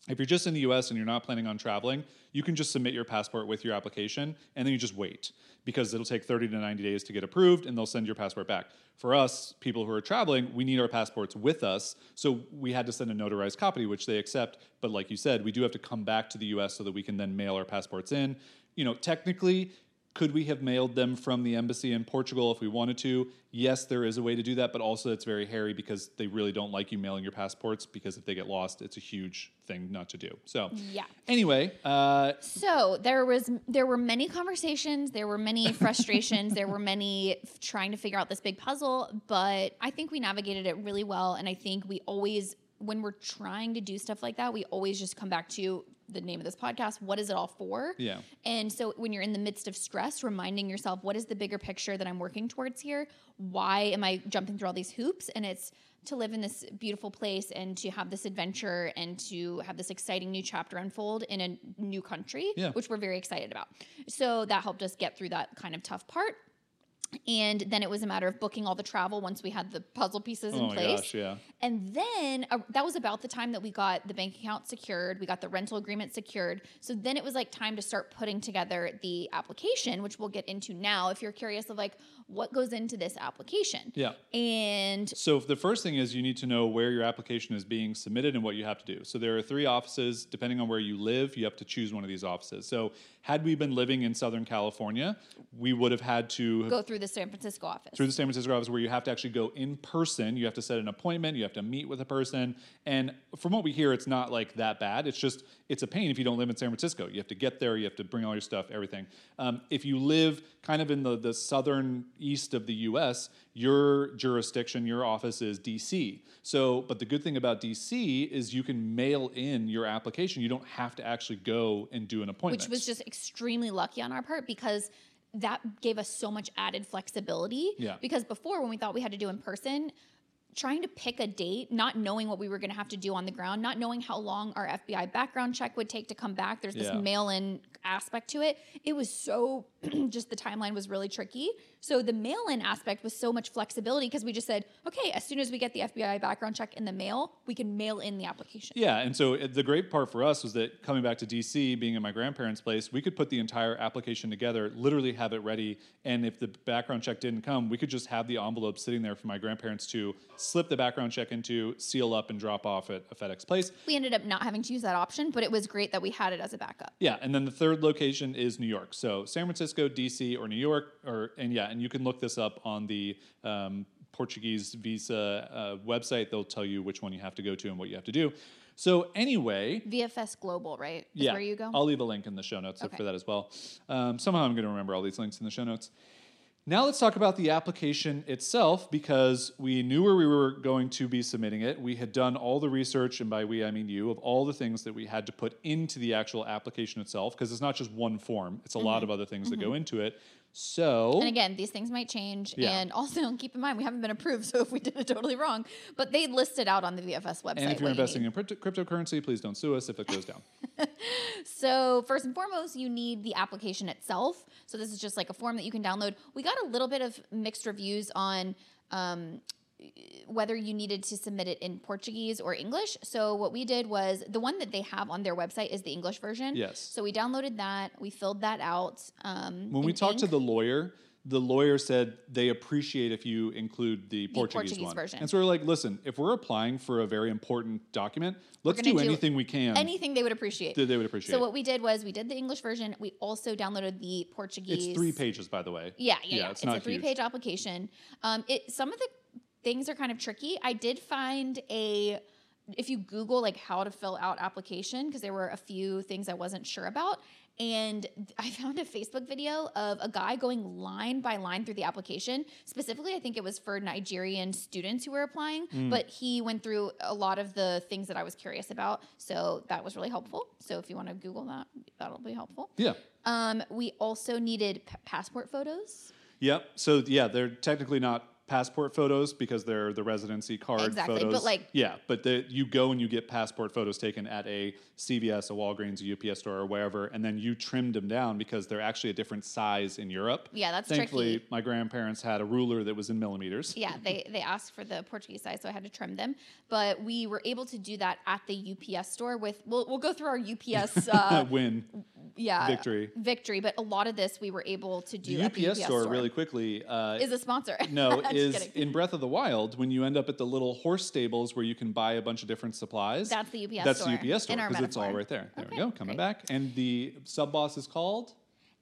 If you're just in the US and you're not planning on traveling, you can just submit your passport with your application and then you just wait because it'll take 30 to 90 days to get approved and they'll send your passport back. For us, people who are traveling, we need our passports with us. So we had to send a notarized copy, which they accept. But like you said, we do have to come back to the US so that we can then mail our passports in. You know, technically, could we have mailed them from the embassy in Portugal if we wanted to? Yes, there is a way to do that, but also it's very hairy because they really don't like you mailing your passports because if they get lost, it's a huge thing not to do. So, Yeah. Anyway, uh, So there was there were many conversations, there were many frustrations, there were many f- trying to figure out this big puzzle, but I think we navigated it really well and I think we always when we're trying to do stuff like that, we always just come back to the name of this podcast, what is it all for? Yeah. And so when you're in the midst of stress, reminding yourself what is the bigger picture that I'm working towards here? Why am I jumping through all these hoops? And it's to live in this beautiful place and to have this adventure and to have this exciting new chapter unfold in a new country, Yeah. which we're very excited about. So that helped us get through that kind of tough part. And then it was a matter of booking all the travel once we had the puzzle pieces oh in my place. gosh, yeah. And then uh, that was about the time that we got the bank account secured, we got the rental agreement secured. So then it was like time to start putting together the application, which we'll get into now if you're curious of like what goes into this application. Yeah. And So the first thing is you need to know where your application is being submitted and what you have to do. So there are three offices. Depending on where you live, you have to choose one of these offices. So had we been living in Southern California, we would have had to go through the San Francisco office. through the San Francisco office where you have to actually go in person. You have to set an appointment. You have to meet with a person. And from what we hear, it's not like that bad. It's just it's a pain if you don't live in San Francisco. You have to get there. You have to bring all your stuff, everything. Um, if you live kind of in the the southern east of the U.S., your jurisdiction, your office is D.C. So, but the good thing about D.C. is you can mail in your application. You don't have to actually go and do an appointment. which was just extremely lucky on our part because that gave us so much added flexibility. Yeah. Because before, when we thought we had to do in person, trying to pick a date, not knowing what we were going to have to do on the ground, not knowing how long our FBI background check would take to come back. There's this Yeah. mail in aspect to it. It was so, just the timeline was really tricky. So the mail in aspect was so much flexibility because we just said, okay, as soon as we get the FBI background check in the mail, we can mail in the application. Yeah, and so uh, the great part for us was that coming back to DC, being in my grandparents' place, we could put the entire application together, literally have it ready, and if the background check didn't come, we could just have the envelope sitting there for my grandparents to slip the background check into, seal up, and drop off at a FedEx place. We ended up not having to use that option, but it was great that we had it as a backup. Yeah, and then the third location is New York. So San Francisco, DC, or New York, or and yeah, and you can look this up on the um, Portuguese visa uh, website. They'll tell you which one you have to go to and what you have to do. So anyway, VFS Global, right? Is yeah, where you go? I'll leave a link in the show notes Okay. for that as well. Um, somehow I'm going to remember all these links in the show notes. Now let's talk about the application itself because we knew where we were going to be submitting it. We had done all the research, and by we I mean you, of all the things that we had to put into the actual application itself because it's not just one form; it's a lot of other things that go into it. So. And again, these things might change. Yeah. And also keep in mind, we haven't been approved, so if we did it totally wrong, but they list it out on the VFS website. and if you're you investing in crypto- cryptocurrency, please don't sue us if it goes down. So, first and foremost, you need the application itself. So, this is just like a form that you can download. We got a little bit of mixed reviews on um, whether you needed to submit it in Portuguese or English. So, what we did was the one that they have on their website is the English version. Yes. So, we downloaded that, we filled that out. Um, When we talked to the lawyer, the lawyer said they appreciate if you include the Portuguese, Portuguese one. version. And so we're like, listen, if we're applying for a very important document, let's do do anything we can anything they would appreciate. that they would appreciate. So what we did was we did the English version. We also downloaded the Portuguese. it's three pages, by the way. Yeah, yeah, yeah. it's It's, not a three-page application. Um, it some of the things are kind of tricky. I did find a if you Google like how to fill out application because there were a few things I wasn't sure about. And I found a Facebook video of a guy going line by line through the application. Specifically, I think it was for Nigerian students who were applying, Hmm. but he went through a lot of the things that I was curious about. So that was really helpful. So if you want to Google that, that'll be helpful. Yeah. Um, we also needed p- passport photos. Yep. So yeah, they're technically not passport photos because they're the residency card Exactly, but, photos. like- yeah, but the, you go and you get passport photos taken at a CVS, a Walgreens, a UPS store, or wherever, and then you trimmed them down because they're actually a different size in Europe. Yeah, that's Thankfully, tricky. my grandparents had a ruler that was in millimeters. Yeah, they they asked for the Portuguese size, so I had to trim them. But we were able to do that at the UPS store with. We'll we'll go through our UPS. Uh, Win. yeah, victory. Victory, but a lot of this we were able to do. The at the UPS, store, really quickly uh, is a sponsor. no is kidding. in Breath of the Wild when you end up at the little horse stables where you can buy a bunch of different supplies. That's the UPS That's store, the UPS store because it's all right there. There we go. Coming great. back, and the sub boss is called.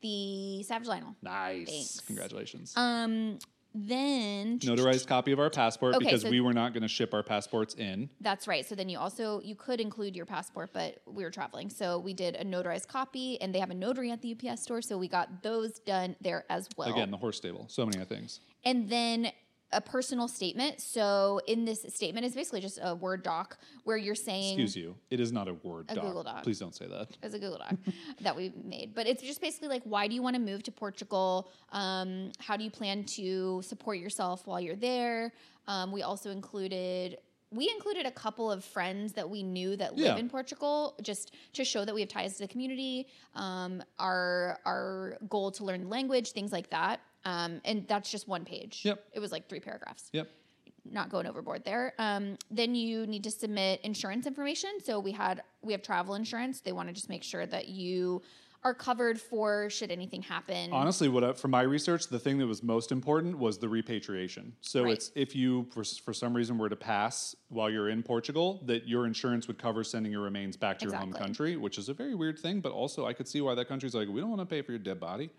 the Savage Lynel. Nice. Thanks. Congratulations. Um, then Notarized copy of our passport Okay, because so- we were not going to ship our passports in. That's right. So then you also you could include your passport, but we were traveling, so we did a notarized copy, and they have a notary at the UPS store, so we got those done there as well. Again, the horse stable. So many things. and then a personal statement. So in this statement is basically just a Word doc where you're saying Excuse you. It is not a Word A doc. Google Doc. Please don't say that. as a Google Doc that we made. But it's just basically like, why do you want to move to Portugal? Um, how do you plan to support yourself while you're there? Um, we also included. We included a couple of friends that we knew that live Yeah. in Portugal, just to show that we have ties to the community. Um, our our goal to learn language, things like that. Um, and that's just one page. Yep. It was like three paragraphs Yep. not going overboard there. Um, then you need to submit insurance information. So we had we have travel insurance. They want to just make sure that you are covered for should anything happen. Honestly, what I, from my research, the thing that was most important was the repatriation. So Right. it's if you for, for some reason were to pass while you're in Portugal, that your insurance would cover sending your remains back to your home country, which is a very weird thing. But also, I could see why that country's like, we don't want to pay for your dead body.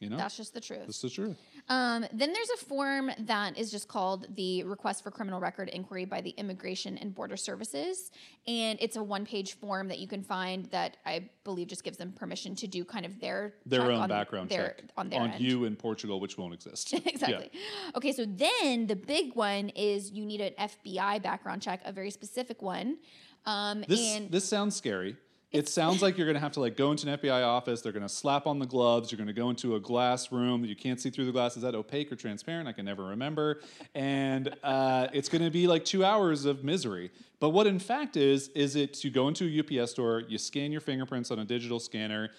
You know, That's just the truth. That's the truth. Um, then there's a form that is just called the Request for Criminal Record Inquiry by the Immigration and Border Services. And it's a one page form that you can find that I believe just gives them permission to do kind of their Their own on background their, check on their end. you in Portugal, which won't exist. exactly. Okay, so then the big one is you need an FBI background check, a very specific one. Um, This and this sounds scary. It sounds like you're going to have to like go into an FBI office. They're going to slap on the gloves. You're going to go into a glass room that you can't see through the glass. Is that opaque or transparent? I can never remember. And uh, it's going to be like two hours of misery. But what in fact is is it you go into a UPS store, you scan your fingerprints on a digital scanner,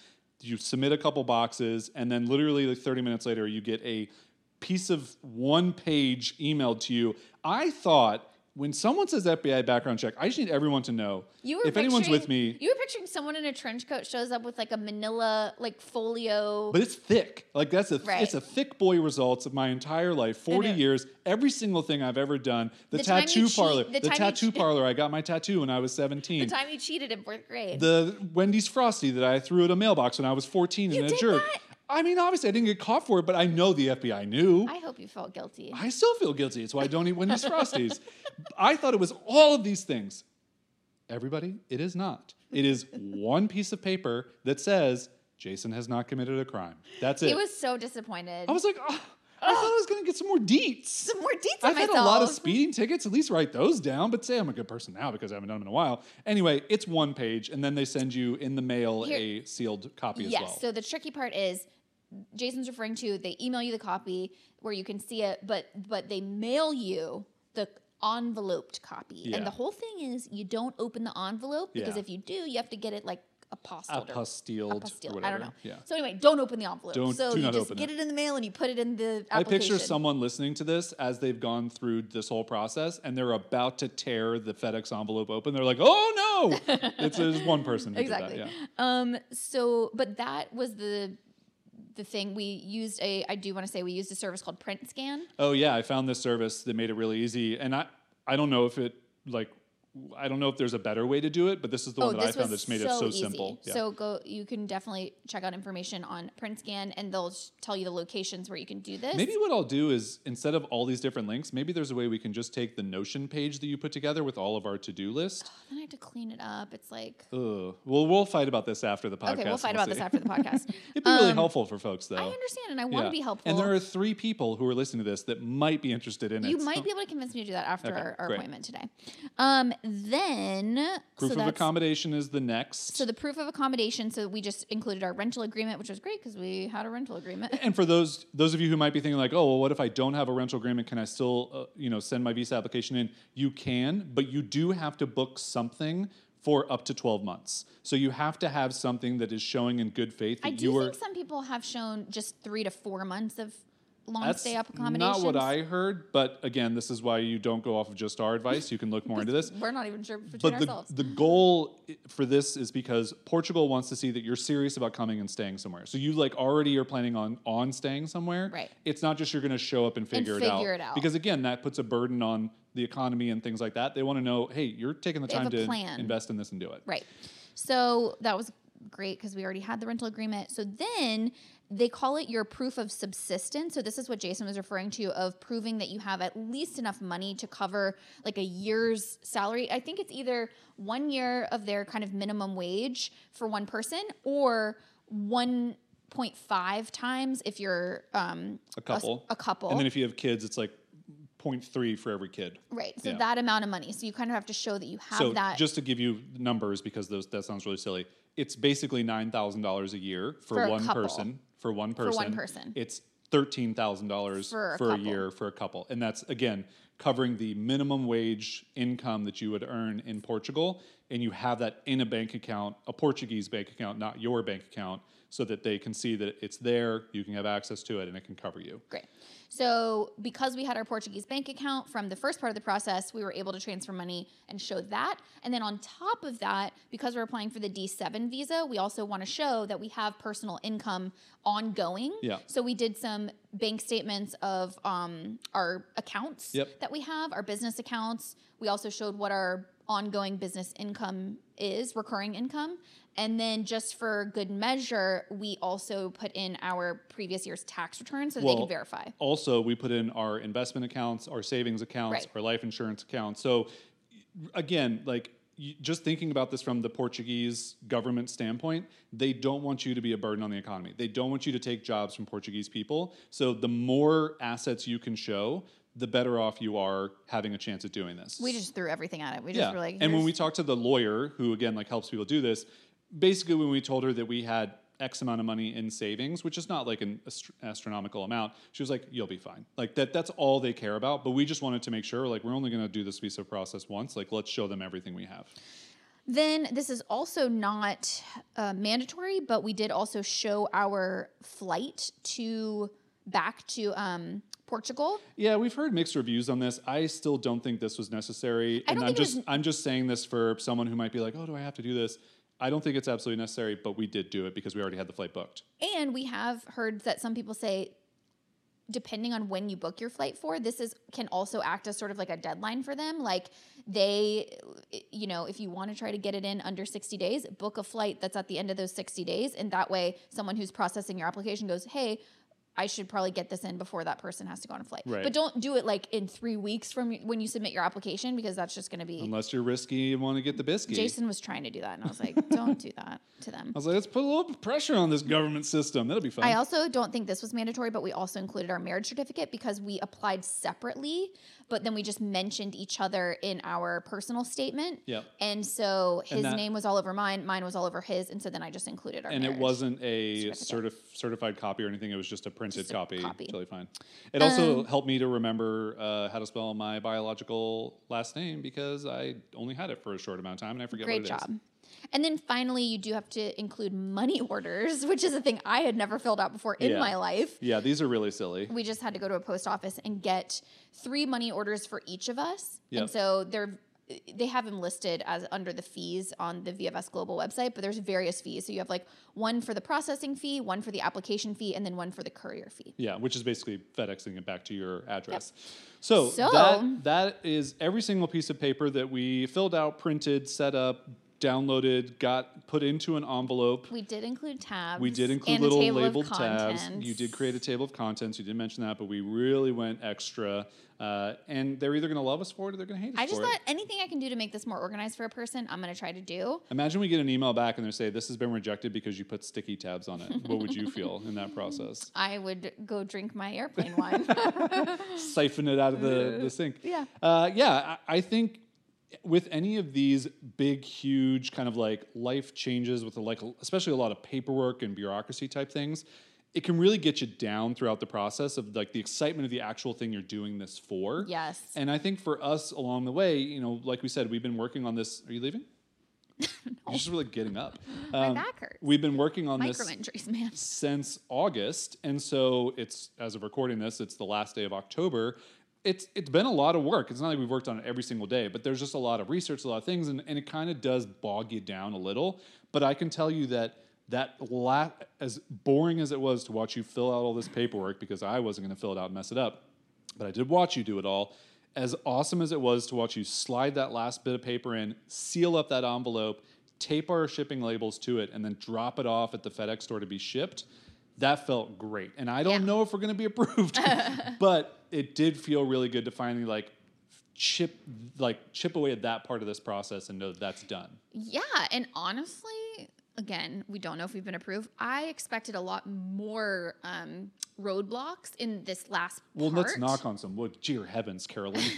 you submit a couple boxes, and then literally like 30 minutes later you get a piece of one page emailed to you. I thought when someone says FBI background check, I just need everyone to know You were if anyone's with me. You were picturing someone in a trench coat shows up with like a manila like folio. But it's thick. Like that's a Right. it's a thick boy results of my entire life, forty years, every single thing I've ever done. The, The tattoo cheat- parlor, the the, tattoo che- parlor. I got my tattoo when I was seventeen. the time you cheated in fourth grade. the Wendy's Frosty that I threw at a mailbox when I was 14 You and a jerk. that? I mean, obviously, I didn't get caught for it, but I know the FBI knew. I hope you felt guilty. I still feel guilty. It's why I don't eat Wendy's Frosties. I thought it was all of these things. Everybody, it is not. It is one piece of paper that says Jason has not committed a crime. That's it. He was so disappointed. I was like, oh, I thought I was going to get some more deets. some more deets on I've had myself. a lot of speeding tickets. At least write those down. But say I'm a good person now because I haven't done them in a while. Anyway, it's one page, and then they send you in the mail Here- a sealed copy Yes. as well. Yes. So the tricky part is Jason's referring to they email you the copy where you can see it, but but they mail you the enveloped copy. Yeah. And the whole thing is you don't open the envelope because Yeah. if you do, you have to get it like apostilled. Apostilled. or apostilled. whatever. I don't know. Yeah. So anyway, don't open the envelope. Don't- so do you not just get it. it in the mail and you put it in the I picture someone listening to this as they've gone through this whole process and they're about to tear the FedEx envelope open. They're like, "Oh no!" it's just one person exactly. that. Yeah. Um. So, but that was the the thing we used a. I do want to say we used a service called Printscan. Oh yeah, I found this service that made it really easy, and I I don't know if it like I don't know if there's a better way to do it, but this is the Oh, one that I found that's made it so easy. simple. Yeah. So go. You can definitely check out information on Printscan, and they'll tell you the locations where you can do this. Maybe what I'll do is instead of all these different links, maybe there's a way we can just take the Notion page that you put together with all of our to-do list. Then I have to clean it up. It's like. Ugh. Well, we'll fight about this after the podcast. Okay, we'll fight about see. this after the podcast. It'd be really Um, helpful for folks, though. I understand, and I want to Yeah. be helpful. And there are three people who are listening to this that might be interested in you it. might so- be able to convince me to do that after Okay, our, our appointment today. Um, then Proof so of accommodation is the next. So the proof of accommodation. So we just included our rental agreement, which was great because we had a rental agreement. and for those those of you who might be thinking like, oh, well, what if I don't have a rental agreement? Can I still, uh, you know, send my visa application in? You can, but you do have to book something for up to twelve months. So you have to have something that is showing in good faith that I do you are. think some people have shown just three to four months of long That's stay up not what I heard, but again, this is why you don't go off of just our advice. You can look more into this. We're not even sure between But the, ourselves. the goal for this is because Portugal wants to see that you're serious about coming and staying somewhere. So you like already are planning on on staying somewhere. Right. It's not just you're going to show up and figure, it, out. figure it out. Because again, that puts a burden on the economy and things like that. They want to know, hey, you're taking the They time to plan. invest in this and do it. Right. So that was great because we already had the rental agreement. So then they call it your proof of subsistence. So this is what Jason was referring to of proving that you have at least enough money to cover like a year's salary. I think it's either one year of their kind of minimum wage for one person or 1.5 times if you're um, A couple. A, couple. And then if you have kids, it's like 0.3 for every kid. right. So Yeah. that amount of money. So you kind of have to show that you have so that. just to give you numbers because those that sounds really silly it's basically $9000 a year for, For one couple. person for one person. For one person. it's $13000 For a for a year for a couple and that's again covering the minimum wage income that you would earn in portugal and you have that in a bank account a portuguese bank account not your bank account so that they can see that it's there you can have access to it and it can cover you Great. So, because we had our Portuguese bank account from the first part of the process, we were able to transfer money and show that. And then on top of that, because we're applying for the D7 visa, we also want to show that we have personal income ongoing. Yeah. So, we did some bank statements of um, our accounts Yep. that we have, our business accounts. We also showed what our ongoing business income is, recurring income. And then, just for good measure, we also put in our previous year's tax return so that they Well, can verify. Also, we put in our investment accounts, our savings accounts, Right. our life insurance accounts. So, again, like just thinking about this from the Portuguese government standpoint, they don't want you to be a burden on the economy. They don't want you to take jobs from Portuguese people. So, the more assets you can show, the better off you are having a chance at doing this. We just threw everything at it. We yeah. just were like, and when we here's- talk to the lawyer who again like helps people do this, basically when we told her that we had X amount of money in savings, which is not like an ast- astronomical amount, she was like, "You'll be fine." Like that. That's all they care about. But we just wanted to make sure, like, we're only going to do this visa process once. Like, let's show them everything we have. Then this is also not uh, mandatory, but we did also show our flight to back to um, Portugal. Yeah, we've heard mixed reviews on this. I still don't think this was necessary, I and I'm just was- I'm just saying this for someone who might be like, "Oh, do I have to do this?" I don't think it's absolutely necessary, but we did do it because we already had the flight booked. And we have heard that some people say, depending on when you book your flight for, this is can also act as sort of like a deadline for them. Like they, you know, if you want to try to get it in under 60 days, book a flight that's at the end of those 60 days. And that way, someone who's processing your application goes, hey, I should probably get this in before that person has to go on a flight. Right. But don't do it like in three weeks from when you submit your application because that's just going to be. Unless you're risky and want to get the biscuit. Jason was trying to do that, and I was like, don't do that to them. I was like, let's put a little pressure on this government system. That'll be fun. I also don't think this was mandatory, but we also included our marriage certificate because we applied separately, but then we just mentioned each other in our personal statement. Yep. And so his that- name was all over mine, mine was all over his, and so then I just included our and it wasn't a certif- certified copy or anything. It was just a printed copy. copy. Um, Totally fine. It also helped me to remember uh, how to spell my biological last name because I only had it for a short amount of time and I forget Great what it is. job. And then finally, you do have to include money orders, which is a thing I had never filled out before in Yeah. my life. Yeah, these are really silly. we just had to go to a post office and get three money orders for each of us. Yep. And so they're they have them listed as under the fees on the VFS Global website, but there's various fees. So you have like one for the processing fee, one for the application fee, and then one for the courier fee. Yeah, which is basically FedExing it back to your address. So, So- that that is every single piece of paper that we filled out, printed, set up, downloaded, got put into an envelope. We did include tabs. We did include little labeled tabs. You did create a table of contents. You didn't mention that, but we really went extra. Uh, and they're either going to love us for it or they're going to hate us for it. I just thought it. anything I can do to make this more organized for a person, I'm going to try to do. Imagine we get an email back and they say this has been rejected because you put sticky tabs on it. what would you feel in that process? I would go drink my airplane wine. Siphon it out of the, the sink. Yeah. Uh, yeah, I, I think with any of these big, huge kind of like life changes with like especially a lot of paperwork and bureaucracy type things, it can really get you down throughout the process of like the excitement of the actual thing you're doing this for. Yes. And I think for us along the way, you know, like we said, we've been working on this. Are you leaving? You're just really getting up. My Um, back hurts. We've been working on Micro this injuries, man. since August, and so it's as of recording this, it's the last day of October. It's it's been a lot of work. It's not like we've worked on it every single day, but there's just a lot of research, a lot of things, and, and it kind of does bog you down a little. But I can tell you that that la- as boring as it was to watch you fill out all this paperwork because I wasn't going to fill it out and mess it up, but I did watch you do it all. As awesome as it was to watch you slide that last bit of paper in, seal up that envelope, tape our shipping labels to it, and then drop it off at the FedEx store to be shipped, that felt great. And I don't Yeah. know if we're going to be approved, but it did feel really good to finally like chip like chip away at that part of this process and know that that's done. Yeah, and honestly, again, we don't know if we've been approved. I expected a lot more um, roadblocks in this last Well, part. let's knock on some wood. Dear heavens, Caroline.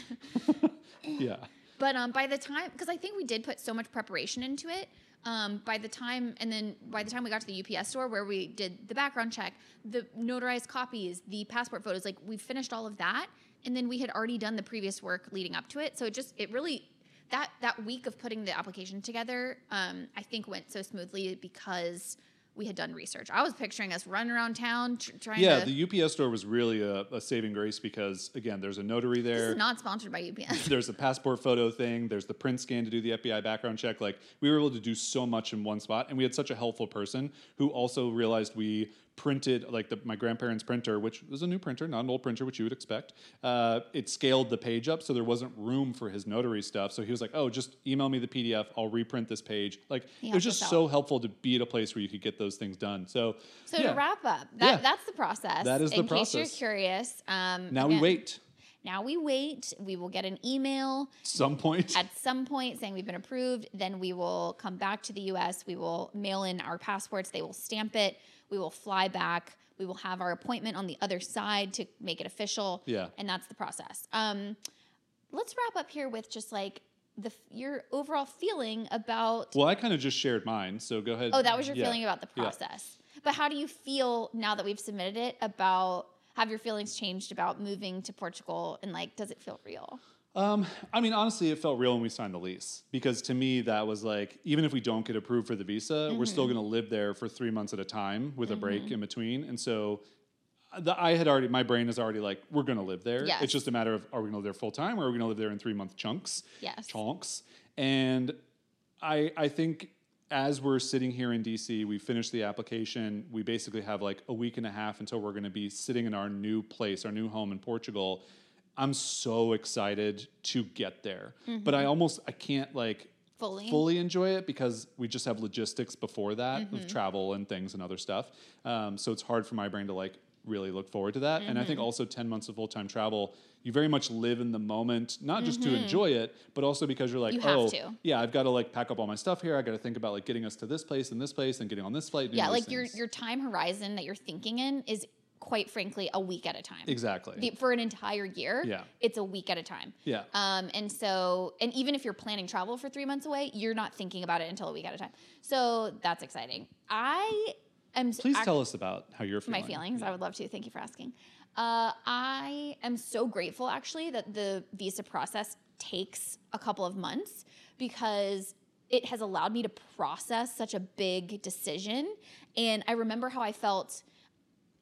yeah. But um, by the time, because I think we did put so much preparation into it, um, by the time, and then by the time we got to the UPS store where we did the background check, the notarized copies, the passport photos, like we finished all of that, and then we had already done the previous work leading up to it. So it just, it really, that that week of putting the application together, um, I think went so smoothly because we had done research. I was picturing us running around town tr- trying Yeah, to. the UPS store was really a, a saving grace because again, there's a notary there. this is not sponsored by UPS. there's a passport photo thing. There's the print scan to do the FBI background check. Like we were able to do so much in one spot, and we had such a helpful person who also realized we printed like the, my grandparents' printer, which was a new printer, not an old printer, which you would expect. Uh, it scaled the page up, so there wasn't room for his notary stuff. So he was like, "Oh, just email me the PDF. I'll reprint this page." Like He it was just so helpful to be at a place where you could get those things done. So So yeah. to wrap up, that, Yeah. that's the process. That is the In case you're curious, um, now we wait Now we wait. We will get an email some point. at some point saying we've been approved. Then we will come back to the U.S. We will mail in our passports. They will stamp it. We will fly back. We will have our appointment on the other side to make it official. Yeah. and that's the process. Um, let's wrap up here with just like the your overall feeling about Well, I kind of just shared mine, so go ahead. Oh, that was your Yeah. feeling about the Yeah. process. But how do you feel now that we've submitted it about have your feelings changed about moving to Portugal and like does it feel real? Um, I mean, honestly, it felt real when we signed the lease because to me that was like, even if we don't get approved for the visa, we're still Mm-hmm. going to live there for three months at a time with a break in between. And so, uh, the, I had already, my brain is already like, we're going to live there. Yes. It's just a matter of are we going to live there full time or are we going to live there in three month chunks? Yes. chunks. And I, I think as we're sitting here in DC, we finished the application. We basically have like a week and a half until we're going to be sitting in our new place, our new home in Portugal. I'm so excited to get there, but I almost I can't like Fully? fully enjoy it because we just have logistics before that of travel and things and other stuff. Um, so it's hard for my brain to like really look forward to that. And I think also 10 months of full time travel, you very much live in the moment, not just to enjoy it, but also because you're like, You oh, to. yeah, I've got to like pack up all my stuff here. I got to think about like getting us to this place and this place and getting on this flight. Yeah, like your your time horizon that you're thinking in is quite frankly a week at a time. exactly. The- for an entire year, Yeah. it's a week at a time. Yeah. Um, and so, and even if you're planning travel for three months away, you're not thinking about it until a week at a time. So that's exciting. I am. Please ac- tell us about how you're feeling. my feelings. I would love to. Thank you for asking. Uh, I am so grateful actually that the visa process takes a couple of months because it has allowed me to process such a big decision. And I remember how I felt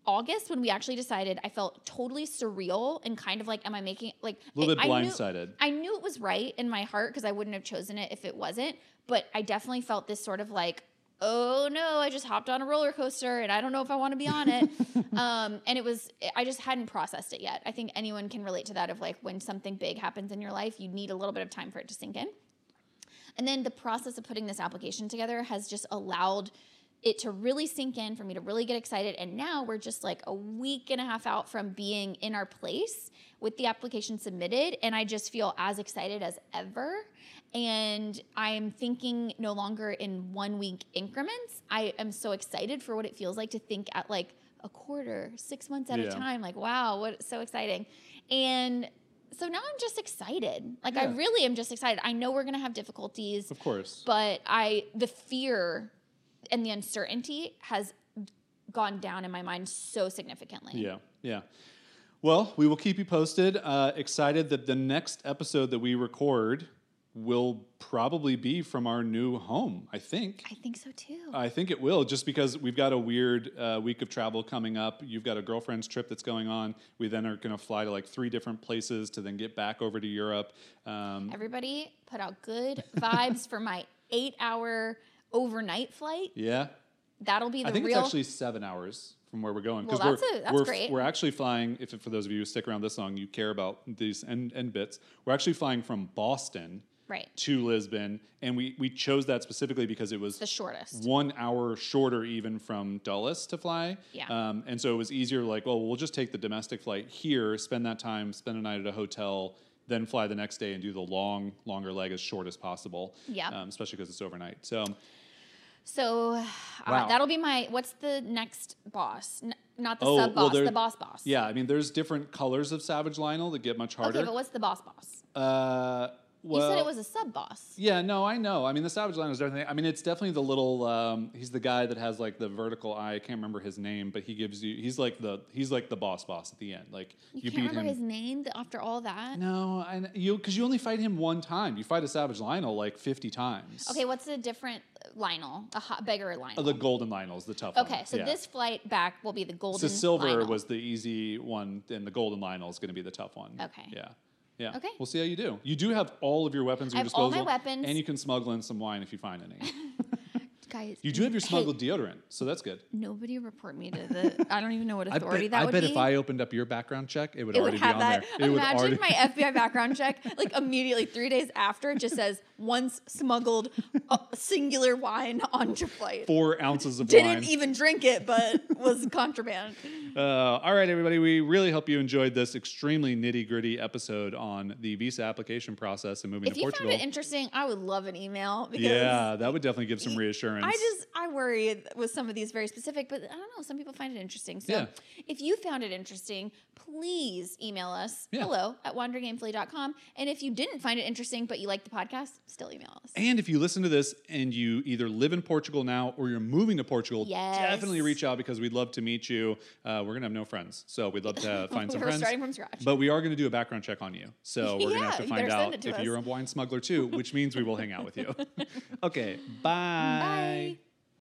August when we actually decided. I felt totally surreal and kind of like, am I making like A little bit I knew- blindsided. I knew it was right in my heart because I wouldn't have chosen it if it wasn't. But I definitely felt this sort of like, oh no, I just hopped on a roller coaster and I don't know if I want to be on it. um, and it was, I just hadn't processed it yet. I think anyone can relate to that of like when something big happens in your life, you need a little bit of time for it to sink in. And then the process of putting this application together has just allowed it to really sink in for me to really get excited. And now we're just like a week and a half out from being in our place with the application submitted. And I just feel as excited as ever. And I'm thinking no longer in one week increments. I am so excited for what it feels like to think at like a quarter, six months at Yeah. a time. Like, wow, what so exciting. And so now I'm just excited. Like I really am just excited. I know we're gonna have difficulties, Of course. but I the fear and the uncertainty has gone down in my mind so significantly. Yeah, yeah. Well, we will keep you posted. Uh, excited that the next episode that we record will probably be from our new home. I think. I think so too. I think it will, just because we've got a weird uh, week of travel coming up. You've got a girlfriend's trip that's going on. We then are going to fly to like three different places to then get back over to Europe. Um, Everybody put out good vibes for my eight hour overnight flight. yeah, That'll be the I think real it's actually seven hours from where we're going. Well, we're, that's a- that's we're, great. We're actually flying. If for those of you who stick around this long, you care about these end, end bits. We're actually flying from Boston right. to Lisbon, and we we chose that specifically because it was The shortest. one hour shorter even from Dulles to fly. Yeah. Um, and so it was easier. Like, well, we'll just take the domestic flight here, spend that time, spend a night at a hotel. Then fly the next day and do the long, longer leg as short as possible. Yeah. Um, especially because it's overnight. So So uh, Wow. that'll be my what's the next boss? N- not the Oh, sub boss, there- the boss boss. Yeah, I mean, there's different colors of Savage Lynel that get much harder. Okay, but what's the boss boss? uh, well, you said it was a sub boss. Yeah, no, I know. I mean, the Savage Lynel is everything. I mean, it's definitely the little. Um, he's the guy that has like the vertical eye. I can't remember his name, but he gives you. He's like the. He's like the boss boss at the end. Like You, you, can't beat remember him. his name after all that. no, I kn- you because you only fight him one time. You fight a Savage Lynel like fifty times. Okay, what's the different Lynel? A hot, bigger Lynel. Uh, the Golden Lynel is the tough one. okay, so Yeah. this flight back will be the golden. So silver Lynel. was the easy one, and the golden Lynel is going to be the tough one. Okay. Yeah. Yeah. Okay. We'll see how you do. You do have all of your weapons at I your have all disposal. my weapons. And you can smuggle in some wine if you find any. guys. You do have your hey, smuggled deodorant, so that's good. Nobody report me to the. I don't even know what I authority bet, that I would bet be. if I opened up your background check, it would it already would have be on that. there. It would Imagine already my FBI background check, like immediately three days after, it just says once smuggled uh, singular wine onto flight. four ounces of wine. Didn't even drink it, but was contraband. Uh, all right, everybody. We really hope you enjoyed this extremely nitty gritty episode on the visa application process and moving If to Portugal. If you found it interesting, I would love an email because yeah, that would definitely give some reassurance. I just I worry with some of these very specific, but I don't know. Some people find it interesting. So Yeah. if you found it interesting, please email us Yeah. hello at wanderingaimfully.com. And if you didn't find it interesting, but you like the podcast, still email us. And if you listen to this and you either live in Portugal now or you're moving to Portugal, Yes. definitely reach out because we'd love to meet you. Uh, we're gonna have no friends, so we'd love to find some We're friends. starting from scratch. But we are going to do a background check on you, so we're gonna have to find out to if us. you're a wine smuggler too, which means we will hang out with you. okay, bye. Bye.